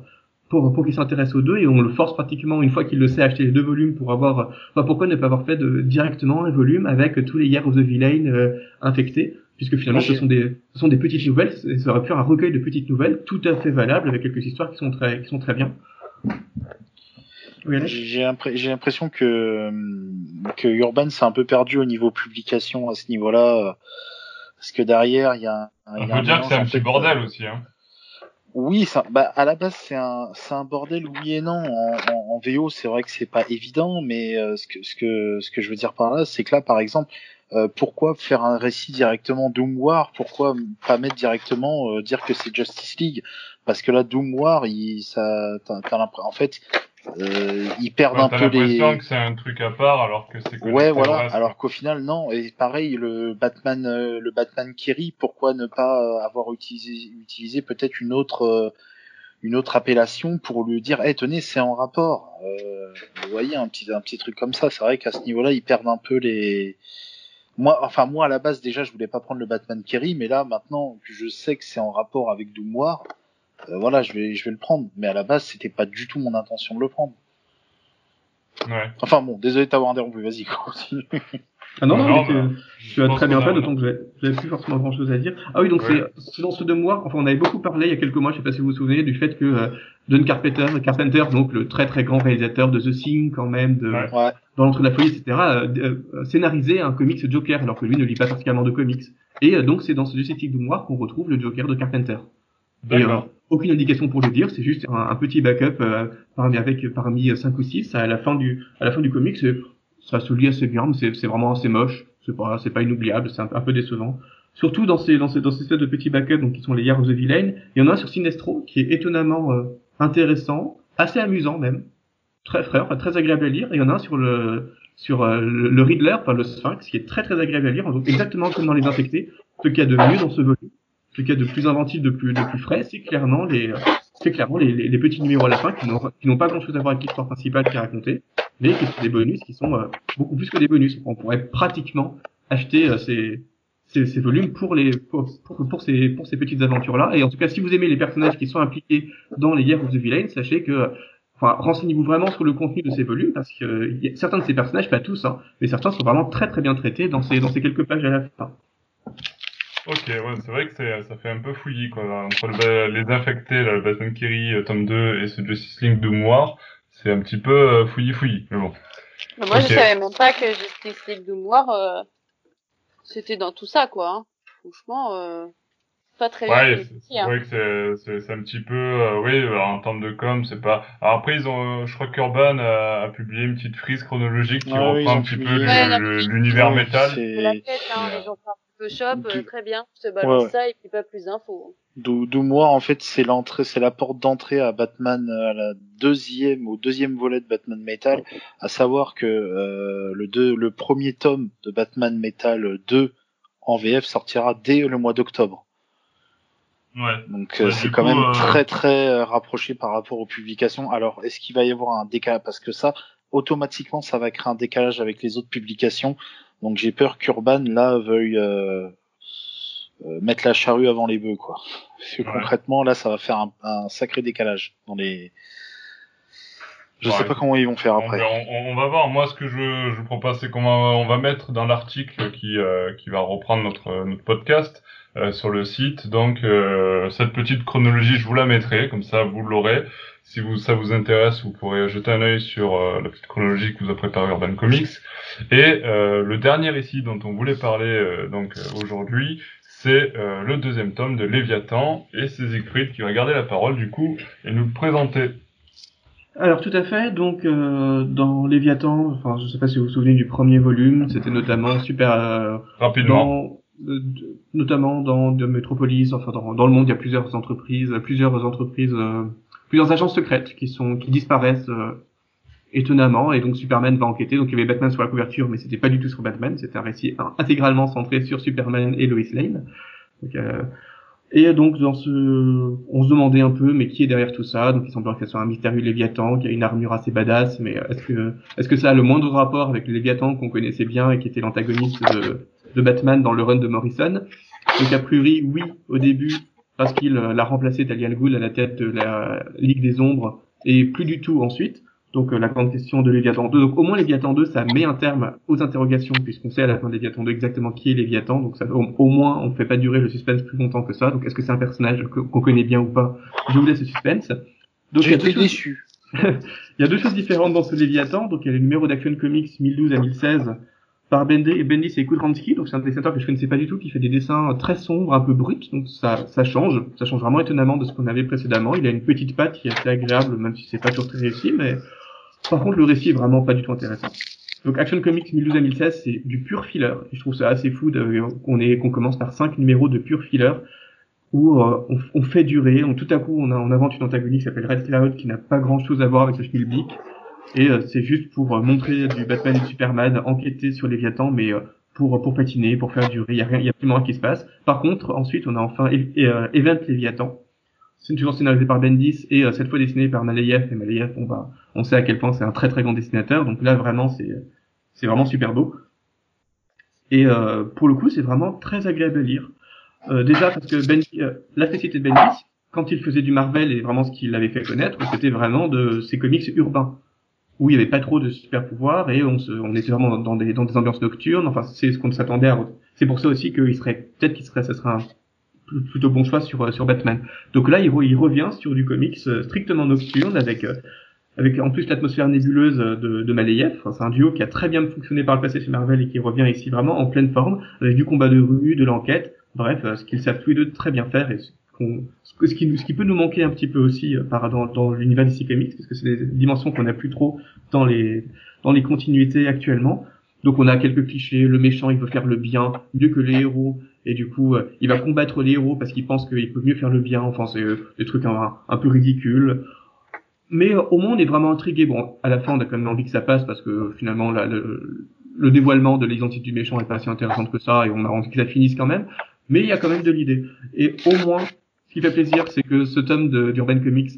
pour, pour qu'il s'intéresse aux deux, et on le force pratiquement, une fois qu'il le sait, à acheter les deux volumes pour avoir, enfin, pourquoi ne pas avoir fait de, directement un volume avec tous les Year of the Villain euh, infectés, puisque finalement ce sont des ce sont des petites nouvelles, et ça aurait pu être un recueil de petites nouvelles tout à fait valables avec quelques histoires qui sont très qui sont très bien. Oui, J'ai l'impression que, hum, que Urban s'est un peu perdu au niveau publication à ce niveau-là. euh, Parce que derrière, il y a, un- On y a peut dire que c'est un petit bordel aussi, hein. Oui, ça, bah, à la base, c'est un, c'est un bordel, oui et non. En, en, en VO, c'est vrai que c'est pas évident, mais euh, ce, que, ce, que, ce que je veux dire par là, c'est que là, par exemple, euh, pourquoi faire un récit directement Doom War? Pourquoi pas mettre directement, euh, dire que c'est Justice League? Parce que là, Doom War, il, ça, l'impression- en fait, euh, ils perdent Ouais, un peu les... l'impression que c'est un truc à part alors que c'est Ouais, voilà. reste. Alors qu'au final, non. Et pareil, le Batman, euh, le Batman Kiri, pourquoi ne pas euh, avoir utilisé, utilisé peut-être une autre, euh, une autre appellation pour lui dire, eh, tenez, c'est en rapport. Euh, vous voyez, un petit, un petit truc comme ça. C'est vrai qu'à ce niveau-là, ils perdent un peu les. Moi, enfin moi à la base déjà, je voulais pas prendre le Batman Kiri, mais là maintenant que je sais que c'est en rapport avec Doom War, euh, voilà, je vais, je vais le prendre. Mais à la base, c'était pas du tout mon intention de le prendre. Ouais. Enfin bon, désolé de t'avoir interrompu. Vas-y, continue. Ah non, non, Non, mais tu- bah, tu as très bien fait, d'autant que j'avais plus forcément grand chose à dire. Ah oui, donc Ouais. c'est c'est dans ce deux mois, enfin on avait beaucoup parlé il y a quelques mois, je sais pas si vous vous souvenez, du fait que euh, John Carpenter, Carpenter, donc le très très grand réalisateur de The Thing quand même, de Ouais. Dans l'entre de la folie, etc., euh, euh, scénarisait un comics Joker, alors que lui ne lit pas particulièrement de comics. Et euh, donc c'est dans ce Justice League Noir qu'on retrouve le Joker de Carpenter. Et euh, D'accord. Aucune indication pour le dire, c'est juste un, petit backup euh, parmi avec parmi 5 ou 6 à la fin du à la fin du comic, ça se lit assez bien, mais c'est vraiment assez moche, c'est pas c'est pas inoubliable, c'est un, peu décevant. Surtout dans ces dans ces dans ces espèces de petits backups donc qui sont les Year of the Villain, il y en a un sur Sinestro qui est étonnamment euh, intéressant, assez amusant même, très enfin très agréable à lire. Et il y en a un sur le sur euh, le Riddler, enfin le Sphinx, qui est très très agréable à lire, donc exactement comme dans les Infectés. Ce qu'il y a de mieux dans ce volume, qu'il y a de plus inventif, de plus de plus frais, c'est clairement les c'est clairement les, les, les petits numéros à la fin qui n'ont qui n'ont pas grand chose à voir avec l'histoire principale qui est racontée, mais qui sont des bonus qui sont euh, beaucoup plus que des bonus. On pourrait pratiquement acheter euh, ces, ces ces volumes pour les pour, pour, ces pour ces petites aventures là. Et en tout cas, si vous aimez les personnages qui sont impliqués dans les Year of the Villain, sachez que Enfin, renseignez-vous vraiment sur le contenu de ces volumes parce que euh, certains de ces personnages, pas tous, hein, mais certains sont vraiment très très bien traités dans ces dans ces quelques pages à la fin. Ok, ouais, c'est vrai que c'est, ça fait un peu fouillis, quoi. Entre le, les infectés, là, le Batman Kerry, euh, tome 2, et ce Justice League de Noir, c'est un petit peu euh, fouillis fouillis, mais bon. Mais moi, je savais même pas que Justice League Doom Noir, euh, c'était dans tout ça, quoi. hein. Franchement, euh... pas très Ouais, bien. c'est hein. vrai que c'est- c'est c'est un petit peu, euh, oui, euh, en termes de com, c'est pas. Alors après, ils ont, euh, je crois qu'Urban a, a publié une petite frise chronologique qui Ah reprend un petit peu. Ouais, l'univers Ouais, métal. Hein, Photoshop, euh, Du- très bien, je te balance Ouais, ouais. ça et puis pas plus d'infos. D'où d'où moi, en fait, c'est l'entrée, c'est la porte d'entrée à Batman, euh, à la deuxième, au deuxième volet de Batman Metal, à savoir que euh, le, deux, le premier tome de Batman Metal 2 en VF sortira dès le mois d'octobre. Ouais. Donc Ouais, euh, c'est coup, quand même euh, très très rapproché par rapport aux publications. Alors est-ce qu'il va y avoir un décalage? Parce que ça, automatiquement, ça va créer un décalage avec les autres publications. Donc j'ai peur qu'Urban là veuille euh, euh, mettre la charrue avant les bœufs, quoi. Parce que Ouais. concrètement, là, ça va faire un, un sacré décalage dans les. Je Ouais. sais pas comment ils vont faire après. on- on va voir. Moi, ce que je, je propose, c'est qu'on va, on va mettre dans l'article qui, euh, qui va reprendre notre, notre podcast euh, sur le site. Donc, euh, cette petite chronologie, je vous la mettrai, comme ça, vous l'aurez. Si vous, ça vous intéresse, vous pourrez jeter un œil sur euh, la petite chronologie que vous a préparé Urban Comics. Et euh, le dernier ici dont on voulait parler euh, donc euh, aujourd'hui, c'est euh, le deuxième tome de Léviathan et c'est Siegfried qui va garder la parole du coup et nous le présenter. Alors tout à fait, donc euh, dans Léviathan, enfin je sais pas si vous vous souvenez du premier volume, c'était notamment super euh, Rapidement. dans, notamment dans de Metropolis, enfin dans, dans le monde il y a plusieurs entreprises, plusieurs entreprises, euh, plusieurs agences secrètes qui sont qui disparaissent euh, étonnamment et donc Superman va enquêter. Donc il y avait Batman sur la couverture, mais c'était pas du tout sur Batman, c'était un récit in- intégralement centré sur Superman et Lois Lane. Donc, euh, et donc dans ce, on se demandait un peu, mais qui est derrière tout ça? Donc il semblerait ce soit un mystérieux Léviathan qui a une armure assez badass, mais euh, est-ce que est-ce que ça a le moindre rapport avec le Léviathan qu'on connaissait bien et qui était l'antagoniste de, de Batman dans le run de Morrison Donc a priori oui au début parce qu'il euh, l'a remplacé Talia al Ghul à la tête de la Ligue des Ombres et plus du tout ensuite. Donc euh, la grande question de Léviathan 2. Donc au moins Léviathan 2, ça met un terme aux interrogations puisqu'on sait à la fin de Léviathan 2 exactement qui est Léviathan. Donc ça, au, au moins on ne fait pas durer le suspense plus longtemps que ça. Donc est-ce que c'est un personnage qu'on connaît bien ou pas? Je vous laisse le suspense. Donc J'ai été choses, déçu. [laughs] il y a deux choses différentes dans ce Léviathan. Donc il y a le numéro d'Action Comics 1012 à 1016 par Bendis et Bendis et Kudransky. Donc c'est un dessinateur que je connaissais pas du tout qui fait des dessins très sombres, un peu bruts. Donc ça, ça change. Ça change vraiment étonnamment de ce qu'on avait précédemment. Il a une petite patte qui est assez agréable, même si c'est pas toujours très réussi, mais par contre, le récit est vraiment pas du tout intéressant. Donc Action Comics 1012 à 1016, c'est du pur filler. Et je trouve ça assez fou qu'on ait qu'on commence par cinq numéros de pur filler où euh, on, on fait durer, on, tout à coup on, a, on invente une antagoniste qui s'appelle Red Cloud qui n'a pas grand chose à voir avec ce Schmilblick et euh, c'est juste pour euh, montrer du Batman et du Superman, enquêter sur Léviathan mais euh, pour pour patiner, pour faire durer, il y a rien, y a absolument rien qui se passe. Par contre, ensuite on a enfin Event Léviathan. C'est toujours scénarisé par Bendis et cette fois dessiné par Malayev et Malayev on va on sait à quel point c'est un très très grand dessinateur donc là vraiment c'est c'est vraiment super beau. Et euh, pour le coup, c'est vraiment très agréable à lire. Déjà parce que ben, euh, la spécialité de Bendis, quand il faisait du Marvel et vraiment ce qu'il avait fait connaître, c'était vraiment de ces comics urbains où il y avait pas trop de super pouvoirs et on, se, on était vraiment dans des, dans des ambiances nocturnes. Enfin, c'est ce qu'on s'attendait à. C'est pour ça aussi qu'il serait peut-être qu'il serait, ça serait un pl- plutôt bon choix sur sur Batman. Donc là, il, re- il revient sur du comics euh, strictement nocturne avec euh, avec en plus l'atmosphère nébuleuse de, de. Enfin, c'est un duo qui a très bien fonctionné par le passé chez Marvel et qui revient ici vraiment en pleine forme avec du combat de rue, de l'enquête. Bref, euh, ce qu'ils savent tous les deux très bien faire et ce qui, ce qui peut nous manquer un petit peu aussi euh, par, dans, dans l'univers DC Comics, parce que c'est des dimensions qu'on n'a plus trop dans les, dans les continuités actuellement. Donc on a quelques clichés, le méchant il veut faire le bien mieux que les héros, et du coup euh, il va combattre les héros parce qu'il pense qu'il peut mieux faire le bien, enfin c'est euh, des trucs un, peu ridicules. Mais au moins on est vraiment intrigué. Bon, à la fin on a quand même envie que ça passe parce que finalement là, le, le dévoilement de l'identité du méchant est pas si intéressante que ça, et on a envie que ça finisse quand même. Mais il y a quand même de l'idée. Et au moins, ce qui fait plaisir, c'est que ce tome d'Urban Comics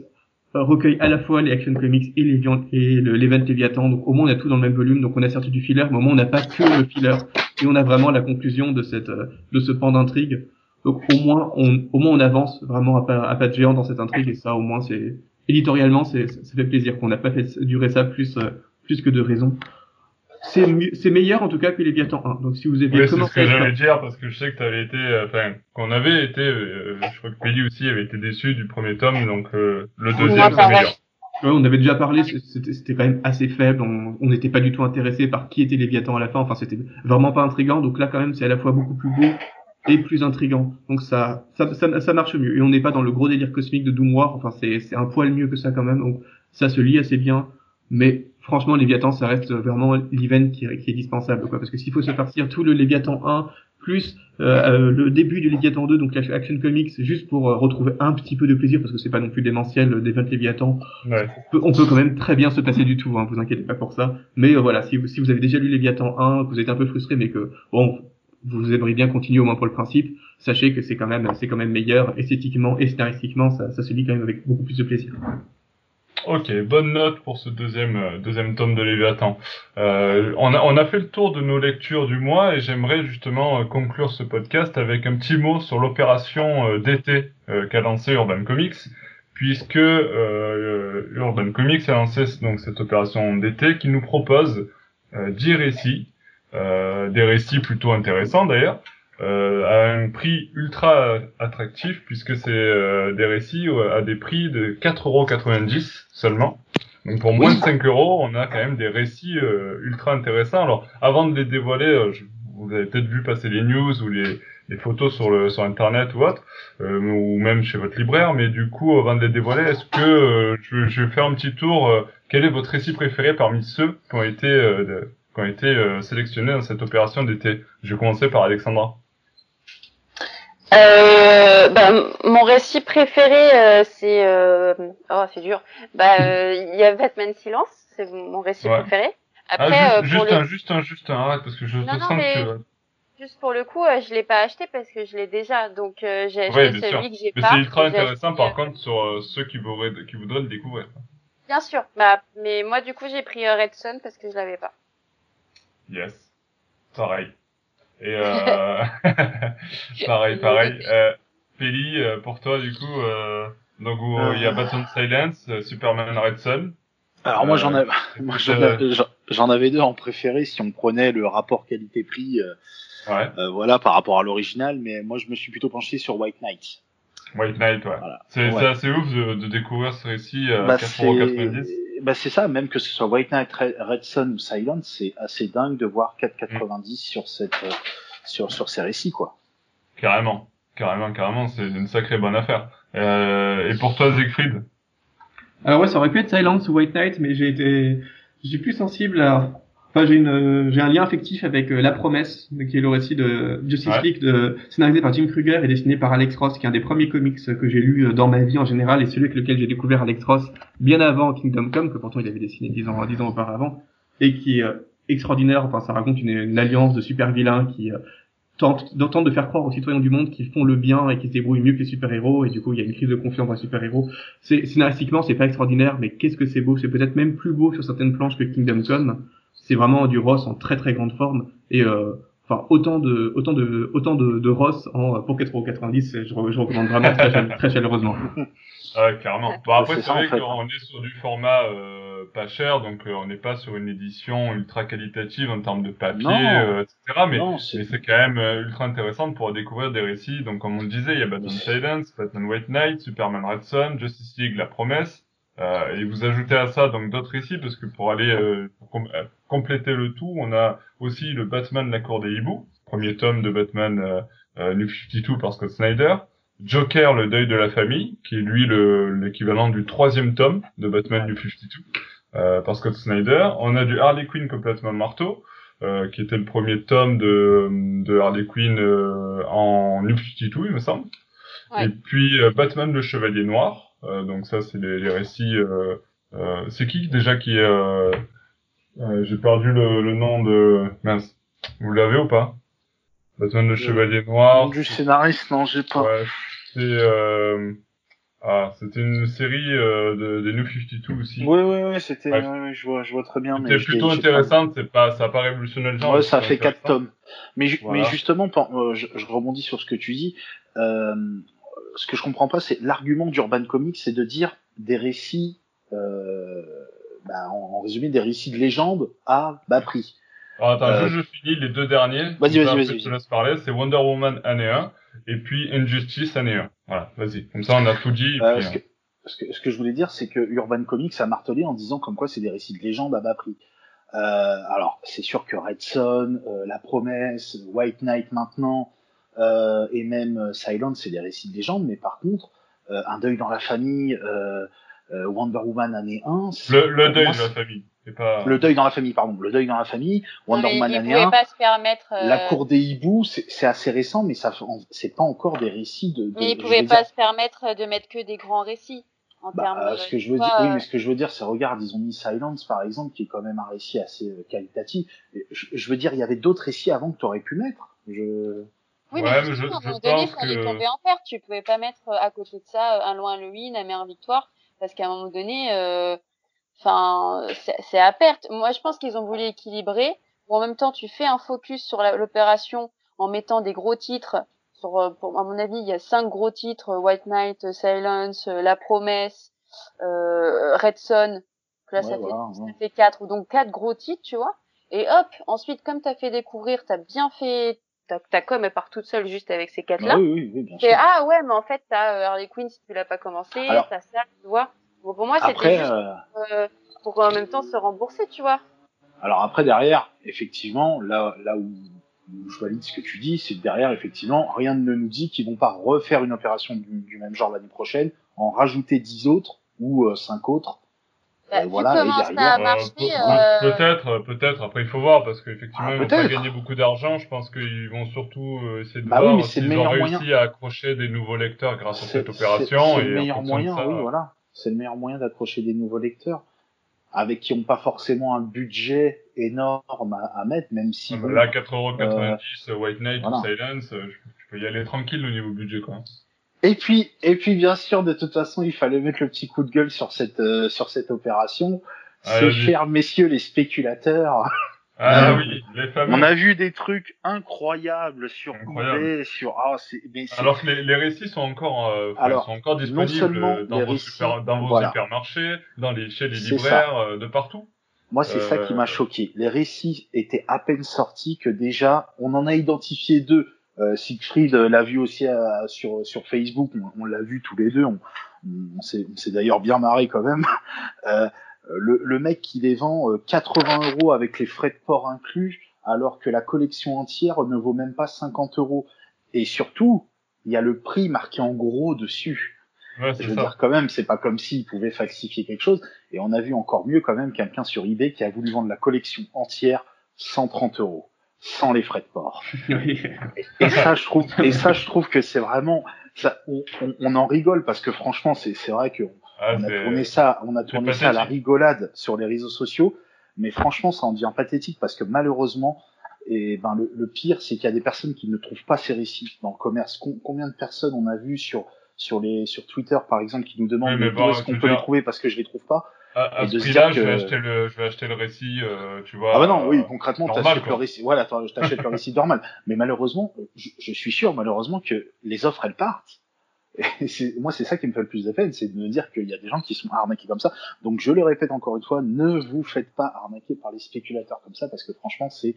euh, recueille à la fois les Action Comics et les et le- l'Event Léviathan. Donc au moins on a tout dans le même volume. Donc on a certes du filler, mais au moins on n'a pas que le filler. Et on a vraiment la conclusion de cette euh, de ce pan d'intrigue. Donc au moins on au moins on avance vraiment à pas, à pas de géant dans cette intrigue. Et ça au moins c'est éditorialement c'est ça fait plaisir qu'on n'a pas fait durer ça plus euh, plus que de raison. C'est c'est meilleur en tout cas que Léviathan 1. Donc si vous aviez Oui, c'est ce commencé que j'allais dire parce que je sais que tu avais été, euh, enfin, qu'on avait été, euh, je crois que Pelli aussi avait été déçu du premier tome, donc euh, le deuxième c'est meilleur. Ouais, on avait déjà parlé, c'était c'était quand même assez faible, on on n'était pas du tout intéressé par qui était Léviathan à la fin, enfin c'était vraiment pas intriguant, donc là quand même c'est à la fois beaucoup plus beau et plus intrigant. Donc ça, ça, ça, ça marche mieux. Et on n'est pas dans le gros délire cosmique de Doom War. Enfin, c'est, c'est un poil mieux que ça quand même. Donc ça se lit assez bien. Mais franchement, Léviathan, ça reste vraiment l'event qui, qui, est dispensable, quoi. Parce que s'il faut se partir tout le Léviathan 1 plus euh, euh, le début du Léviathan 2, donc l'Action Comics, juste pour euh, retrouver un petit peu de plaisir, parce que c'est pas non plus démentiel d'event Léviathan. Ouais. On, peut, on peut quand même très bien se passer du tout, hein, vous inquiétez pas pour ça. Mais euh, voilà, si vous, si vous avez déjà lu Léviathan 1, que vous êtes un peu frustré, mais que bon, vous aimeriez bien continuer au moins pour le principe, sachez que c'est quand même c'est quand même meilleur esthétiquement et scénaristiquement, ça, ça se lit quand même avec beaucoup plus de plaisir. Ok, bonne note pour ce deuxième euh, deuxième tome de Léviathan. Euh, on, a, on a fait le tour de nos lectures du mois et j'aimerais justement euh, conclure ce podcast avec un petit mot sur l'opération euh, d'été euh, qu'a lancé Urban Comics, puisque euh, Urban Comics a lancé donc cette opération d'été qui nous propose 10 récits, des récits plutôt intéressants d'ailleurs, euh, à un prix ultra attractif puisque c'est euh, des récits à des prix de 4,90€ seulement. Donc pour moins de 5 euros, on a quand même des récits euh, ultra intéressants. Alors avant de les dévoiler, euh, je, vous avez peut-être vu passer les news ou les, les photos sur le sur internet ou autre, euh, ou même chez votre libraire. Mais du coup, avant de les dévoiler, est-ce que je, je, vais faire un petit tour Quel est votre récit préféré parmi ceux qui ont été qui ont été sélectionnés dans cette opération d'été? Je vais commencer par Alexandra. Euh, bah, mon récit préféré, euh, c'est euh... oh c'est dur. Bah il y a Batman Silence, c'est mon récit Ouais. préféré. Ah, Après juste, euh, pour juste le... un, juste un, juste un, arrête parce que je Non, non, sens mais- que tu juste pour le coup, euh, je l'ai pas acheté parce que je l'ai déjà, donc euh, j'ai acheté Ouais, celui sûr. que j'ai Mais pas. c'est ultra intéressant par euh, contre sur euh, ceux qui voudraient, qui voudraient le découvrir. Bien sûr. Bah mais moi du coup j'ai pris euh, Red Sun parce que je l'avais pas. Yes. Pareil. Et euh... [laughs] pareil, pareil. Euh, Peli, euh, pour toi du coup, euh... donc où, Euh. il y a Batman Silence, Superman Red Sun. Alors moi j'en avais, [laughs] moi, j'en avais- deux en préféré si on prenait le rapport qualité-prix, Ouais. euh, voilà, par rapport à l'original. Mais moi je me suis plutôt penché sur White Knight. White Knight, ouais. Voilà. C'est Ouais. assez ouf de, de découvrir ce récit à Bah, 4,90€. c'est bah, c'est ça, même que ce soit White Knight, Red Sun ou Silence, c'est assez dingue de voir 4,90 sur cette euh, sur sur ces récits quoi. Carrément. Carrément, carrément, c'est une sacrée bonne affaire. Euh, et pour toi, Siegfried? Alors ouais, ça aurait pu être Silence ou White Knight, mais j'ai été, j'ai plus sensible à, enfin j'ai une, euh, j'ai un lien affectif avec euh, La Promesse, qui est le récit de Justice Ouais. League, de, scénarisé par Jim Kruger et dessiné par Alex Ross, qui est un des premiers comics que j'ai lu euh, dans ma vie en général, et celui avec lequel j'ai découvert Alex Ross bien avant Kingdom Come, que pourtant il avait dessiné dix ans, dix ans auparavant, et qui est euh, extraordinaire. Enfin, ça raconte une, une alliance de super vilains qui euh, tentent, tentent de faire croire aux citoyens du monde qu'ils font le bien et qu'ils se débrouillent mieux que les super-héros, et du coup il y a une crise de confiance dans les super-héros. C'est scénaristiquement, c'est pas extraordinaire, mais qu'est-ce que c'est beau C'est peut-être même plus beau sur certaines planches que Kingdom Come. C'est vraiment du Ross en très très grande forme et euh, enfin autant de autant de autant de, de Ross en pour 4,90€, je, re- je recommande vraiment très, très chaleureusement. [laughs] Ouais, carrément. Bon, après, C'est vrai qu'on est sur du format euh, pas cher, donc euh, on n'est pas sur une édition ultra qualitative en termes de papier, euh, etc. Mais, non, mais c'est quand même euh, ultra intéressant de pouvoir découvrir des récits. Donc, comme on le disait, il y a Batman Silence, Batman White Knight, Superman Red Son, Justice League, La Promesse. Euh, et vous ajoutez à ça donc d'autres récits, parce que pour aller euh, pour euh, compléter le tout, on a aussi le Batman La Cour des Hiboux, premier tome de Batman euh, euh, New 52 par Scott Snyder. Joker, le deuil de la famille, qui est lui le- l'équivalent du troisième tome de Batman New 52 euh, par Scott Snyder. On a du Harley Quinn complètement marteau, euh, qui était le premier tome de, de Harley Quinn euh, en New 52, il me semble. Ouais. Et puis euh, Batman le Chevalier Noir. Euh, donc ça, c'est les, les récits. Euh, euh, c'est qui déjà qui est euh, euh, J'ai perdu le, le nom de. Mince. Vous l'avez ou pas? Batman le Chevalier Noir. du scénariste, non, j'ai pas. Ouais, c'est euh... ah, c'était une série euh, de, des New 52 aussi. Oui, oui, oui, c'était, Ouais. ouais, je vois, je vois très bien. C'était plutôt intéressante, c'est pas, ça a pas révolutionné le genre. Ouais, ça fait quatre intéressant. tomes. Mais, ju- Voilà. mais justement, euh, je, je rebondis sur ce que tu dis. Euh, ce que je comprends pas, c'est l'argument d'Urban Comics, c'est de dire des récits, euh, bah, en, en résumé, des récits de légende à bas prix. Alors, attends, Euh, juste je finis les deux derniers. Vas-y, vas-y, vas-y, Je te laisse parler. C'est Wonder Woman année 1 et puis Injustice année 1. Voilà, vas-y. Comme ça, on a tout dit. Euh, puis, ce, que, ce, que, ce que je voulais dire, c'est que Urban Comics a martelé en disant comme quoi c'est des récits de légende à bas prix. Euh, alors, c'est sûr que Red Son, euh, La Promesse, White Knight maintenant, euh, et même Silence, c'est des récits de légende, mais par contre, euh, Un deuil dans la famille, Wonder Woman année 1, c'est- Le, le deuil moi, de la famille. Pas. le deuil dans la famille, pardon, le deuil dans la famille, Wonder Non, Woman année pouvaient 1, pas se permettre. euh, La cour des hiboux, c'est c'est assez récent, mais ça, c'est pas encore des récits de. de- Mais ils pouvaient pas dire- se permettre de mettre que des grands récits en Bah, termes. euh, de- ce que je veux dire, oui, euh, mais ce que je veux dire, c'est regarde, ils ont mis Silence par exemple, qui est quand même un récit assez euh, qualitatif. Je, je veux dire, il y avait d'autres récits avant que tu aurais pu mettre. Je... Oui, Ouais, mais, mais je- à un je moment donné, il pense fallait que- tomber en perte. Tu pouvais pas mettre euh, à côté de ça euh, un loin Halloween, la mère victoire, parce qu'à un moment donné, euh, enfin, c'est c'est à perte. Moi, je pense qu'ils ont voulu équilibrer. En même temps, tu fais un focus sur l'opération en mettant des gros titres. Sur, euh, pour, à mon avis, il y a cinq gros titres euh, White Knight, Silence, La Promesse, euh, Red Son. Là, Ouais, ça, voilà, fait, ouais. ça fait quatre donc quatre gros titres, tu vois. Et hop, ensuite, comme t'as fait découvrir, t'as bien fait ta, ta com elle part toute seule juste avec ces quatre là Bah oui, oui, bien sûr. ah ouais mais en fait t'as euh, Harley Quinn si tu l'as pas commencé t'as ça tu vois bon, pour moi c'était juste euh, pour en même temps se rembourser tu vois alors après derrière, effectivement, là, là où, où je valide ce que tu dis, c'est que derrière, effectivement, rien ne nous dit qu'ils vont pas refaire une opération du, du même genre l'année prochaine, en rajouter 10 autres ou euh, 5 autres. Bah, voilà, comment ça a Euh, marché euh, Peut-être, euh, peut-être. Après, il faut voir parce qu'effectivement, Ah, ils vont pas gagner beaucoup d'argent. Je pense qu'ils vont surtout essayer de Bah oui, voir mais c'est le s'ils ont réussi à accrocher des nouveaux lecteurs grâce à cette opération. c'est le meilleur moyen, ça, oui, voilà. C'est le meilleur moyen d'accrocher des nouveaux lecteurs, avec qui n'ont pas forcément un budget énorme à, à mettre, même si ah bah Là, 4,90€ euh, White Knight voilà. ou Silence, je- tu peux y aller tranquille au niveau budget, quoi. Et puis, et puis bien sûr, de toute façon, il fallait mettre le petit coup de gueule sur cette euh, sur cette opération. Ah, C'est chers messieurs les spéculateurs. Ah Euh, oui, les fameux. On a vu des trucs incroyables sur Incroyable. eBay, sur ah c'est mais c'est Alors que les, les récits sont encore, euh, Alors, sont encore disponibles euh, dans vos, récits, super- dans vos voilà. supermarchés, dans les, chez les libraires, euh, de partout. moi c'est ça Euh, qui m'a choqué. Les récits étaient à peine sortis que déjà on en a identifié deux. Euh, Siegfried euh, l'a vu aussi euh, sur sur Facebook, on, on l'a vu tous les deux. On, on s'est on s'est d'ailleurs bien marré quand même. [laughs] Euh, le, le mec qui les vend euh, 80 euros avec les frais de port inclus, alors que la collection entière ne vaut même pas 50 euros. Et surtout, il y a le prix marqué en gros dessus. Ouais, Je veux ça. dire quand même, c'est pas comme s'il pouvait falsifier quelque chose. Et on a vu encore mieux quand même quelqu'un sur eBay qui a voulu vendre la collection entière 130 euros, sans les frais de port. Oui. [laughs] Et ça, je trouve, et ça, je trouve que c'est vraiment, ça, on, on, on en rigole parce que franchement, c'est, c'est vrai que Ah, on a tourné ça, on a tourné ça à la rigolade sur les réseaux sociaux, mais franchement, ça en devient pathétique parce que malheureusement, et ben le, le pire, c'est qu'il y a des personnes qui ne trouvent pas ces récits dans le commerce. Com- combien de personnes on a vu sur sur les sur Twitter par exemple qui nous demandent Oui, mais où est-ce qu'on peut les trouver parce que je les trouve pas? À, à et ce prix-là, dire je vais que- acheter le, je vais acheter le récit, euh, tu vois. Ah bah non, euh, oui, concrètement, normal, t'achètes le récit. Voilà, t'achètes le récit normal. Mais malheureusement, je, je suis sûr, malheureusement, que les offres elles partent. Et c'est- moi, c'est ça qui me fait le plus de peine, c'est de me dire qu'il y a des gens qui sont arnaqués comme ça. Donc, je le répète encore une fois, ne vous faites pas arnaquer par les spéculateurs comme ça, parce que franchement, c'est,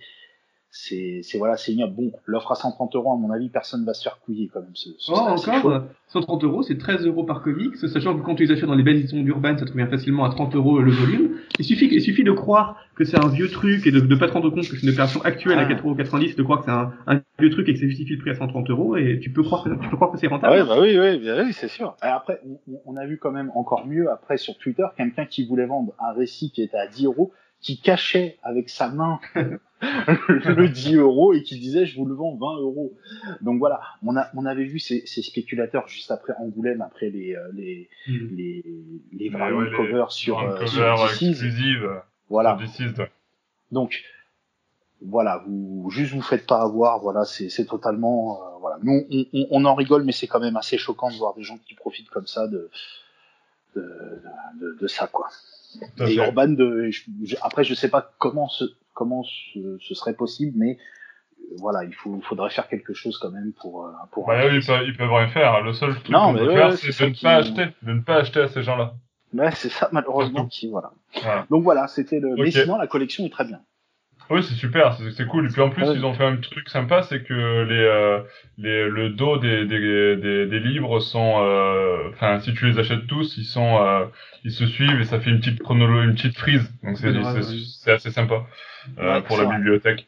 c'est, c'est voilà, c'est ignoble. Bon, l'offre à 130 euros, à mon avis, personne va se faire couiller quand même. Ce, ce Oh, encore, chaud. euh, 130 euros, c'est 13 euros par comics, sachant que quand tu les achètes dans les belles éditions d'Urban, ça te revient facilement à 30 euros le volume. Il suffit, il suffit de croire que c'est un vieux truc et de ne pas te rendre compte que c'est une opération actuelle à Ah. 4,90€, de croire que c'est un, un vieux truc et que ça justifie le prix à 130 euros et tu peux croire que, tu peux croire que c'est Ah rentable. ouais, bah oui, oui, oui, c'est sûr. Et après, on a vu quand même encore mieux après sur Twitter quelqu'un qui voulait vendre un récit qui était à 10 euros, qui cachait avec sa main [laughs] le 10 euros et qui disait je vous le vends 20 euros. Donc voilà, on a on avait vu ces, ces spéculateurs juste après Angoulême, après les euh, les Mhm. les, les Ouais, les- covers sur, euh, cover sur exclusive. Voilà. sur. Donc voilà, vous juste vous faites pas avoir, voilà, c'est c'est totalement euh, voilà. Nous on, on, on en rigole, mais c'est quand même assez choquant de voir des gens qui profitent comme ça de de, de, de ça quoi. Et. Urban, de, je- je- après je sais pas comment ce comment ce, ce serait possible, mais euh, voilà, il faut, faudrait faire quelque chose quand même pour euh, pour. Bah oui, ils peuvent, ils peuvent rien faire. Le seul truc qu'on mais peut ouais, faire, c'est de ne qui- pas acheter, de ne pas acheter à ces gens-là. Ouais, c'est ça malheureusement [laughs] qui voilà. Voilà. Donc voilà, c'était le. Mais Ok. sinon la collection est très bien. Oui, c'est super, c'est cool. Et puis en plus, ils ont fait un truc sympa, c'est que les, euh, les, le dos des, des, des, des livres sont, euh, enfin, si tu les achètes tous, ils sont, euh, ils se suivent et ça fait une petite chronolo, une petite frise. Donc c'est assez sympa euh, Ouais, pour la bibliothèque.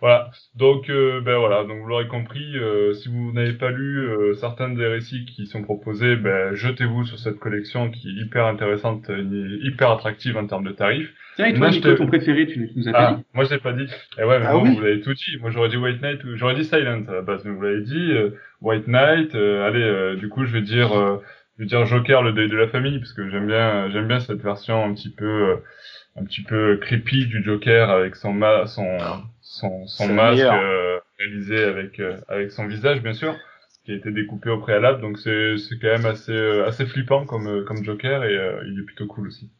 Voilà. Donc, euh, ben voilà. Donc, vous l'aurez compris, euh, si vous n'avez pas lu euh, certains des récits qui sont proposés, ben jetez-vous sur cette collection qui est hyper intéressante, et hyper attractive en termes de tarifs. Tiens, et toi, Nico, ton préféré, tu nous as Ah, dit moi je l'ai pas dit. Et ouais, mais Ah bon, oui vous l'avez tout dit. Moi j'aurais dit White Knight, ou j'aurais dit Silent à la base, mais vous l'avez dit. euh, White Knight. euh, allez, euh, du coup je vais dire, euh, je vais dire Joker, le deuil de la famille, parce que j'aime bien, j'aime bien cette version un petit peu, euh, un petit peu creepy du Joker avec son ma, son, son, son masque euh, réalisé avec, euh, avec son visage bien sûr, qui a été découpé au préalable. Donc c'est, c'est quand même assez, euh, assez flippant comme, euh, comme Joker et euh, il est plutôt cool aussi.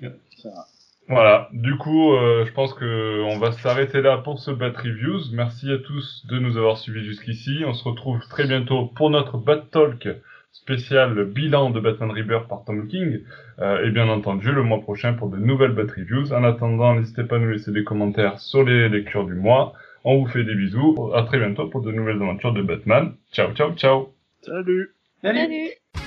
Ça va. Voilà, du coup, euh, je pense que on va s'arrêter là pour ce Bat Reviews. Merci à tous de nous avoir suivis jusqu'ici. On se retrouve très bientôt pour notre Bat Talk spécial bilan de Batman Rebirth par Tom King. Euh, et bien entendu, le mois prochain pour de nouvelles Bat Reviews. En attendant, n'hésitez pas à nous laisser des commentaires sur les lectures du mois. On vous fait des bisous. À très bientôt pour de nouvelles aventures de Batman. Ciao, ciao, ciao. Salut Salut Salut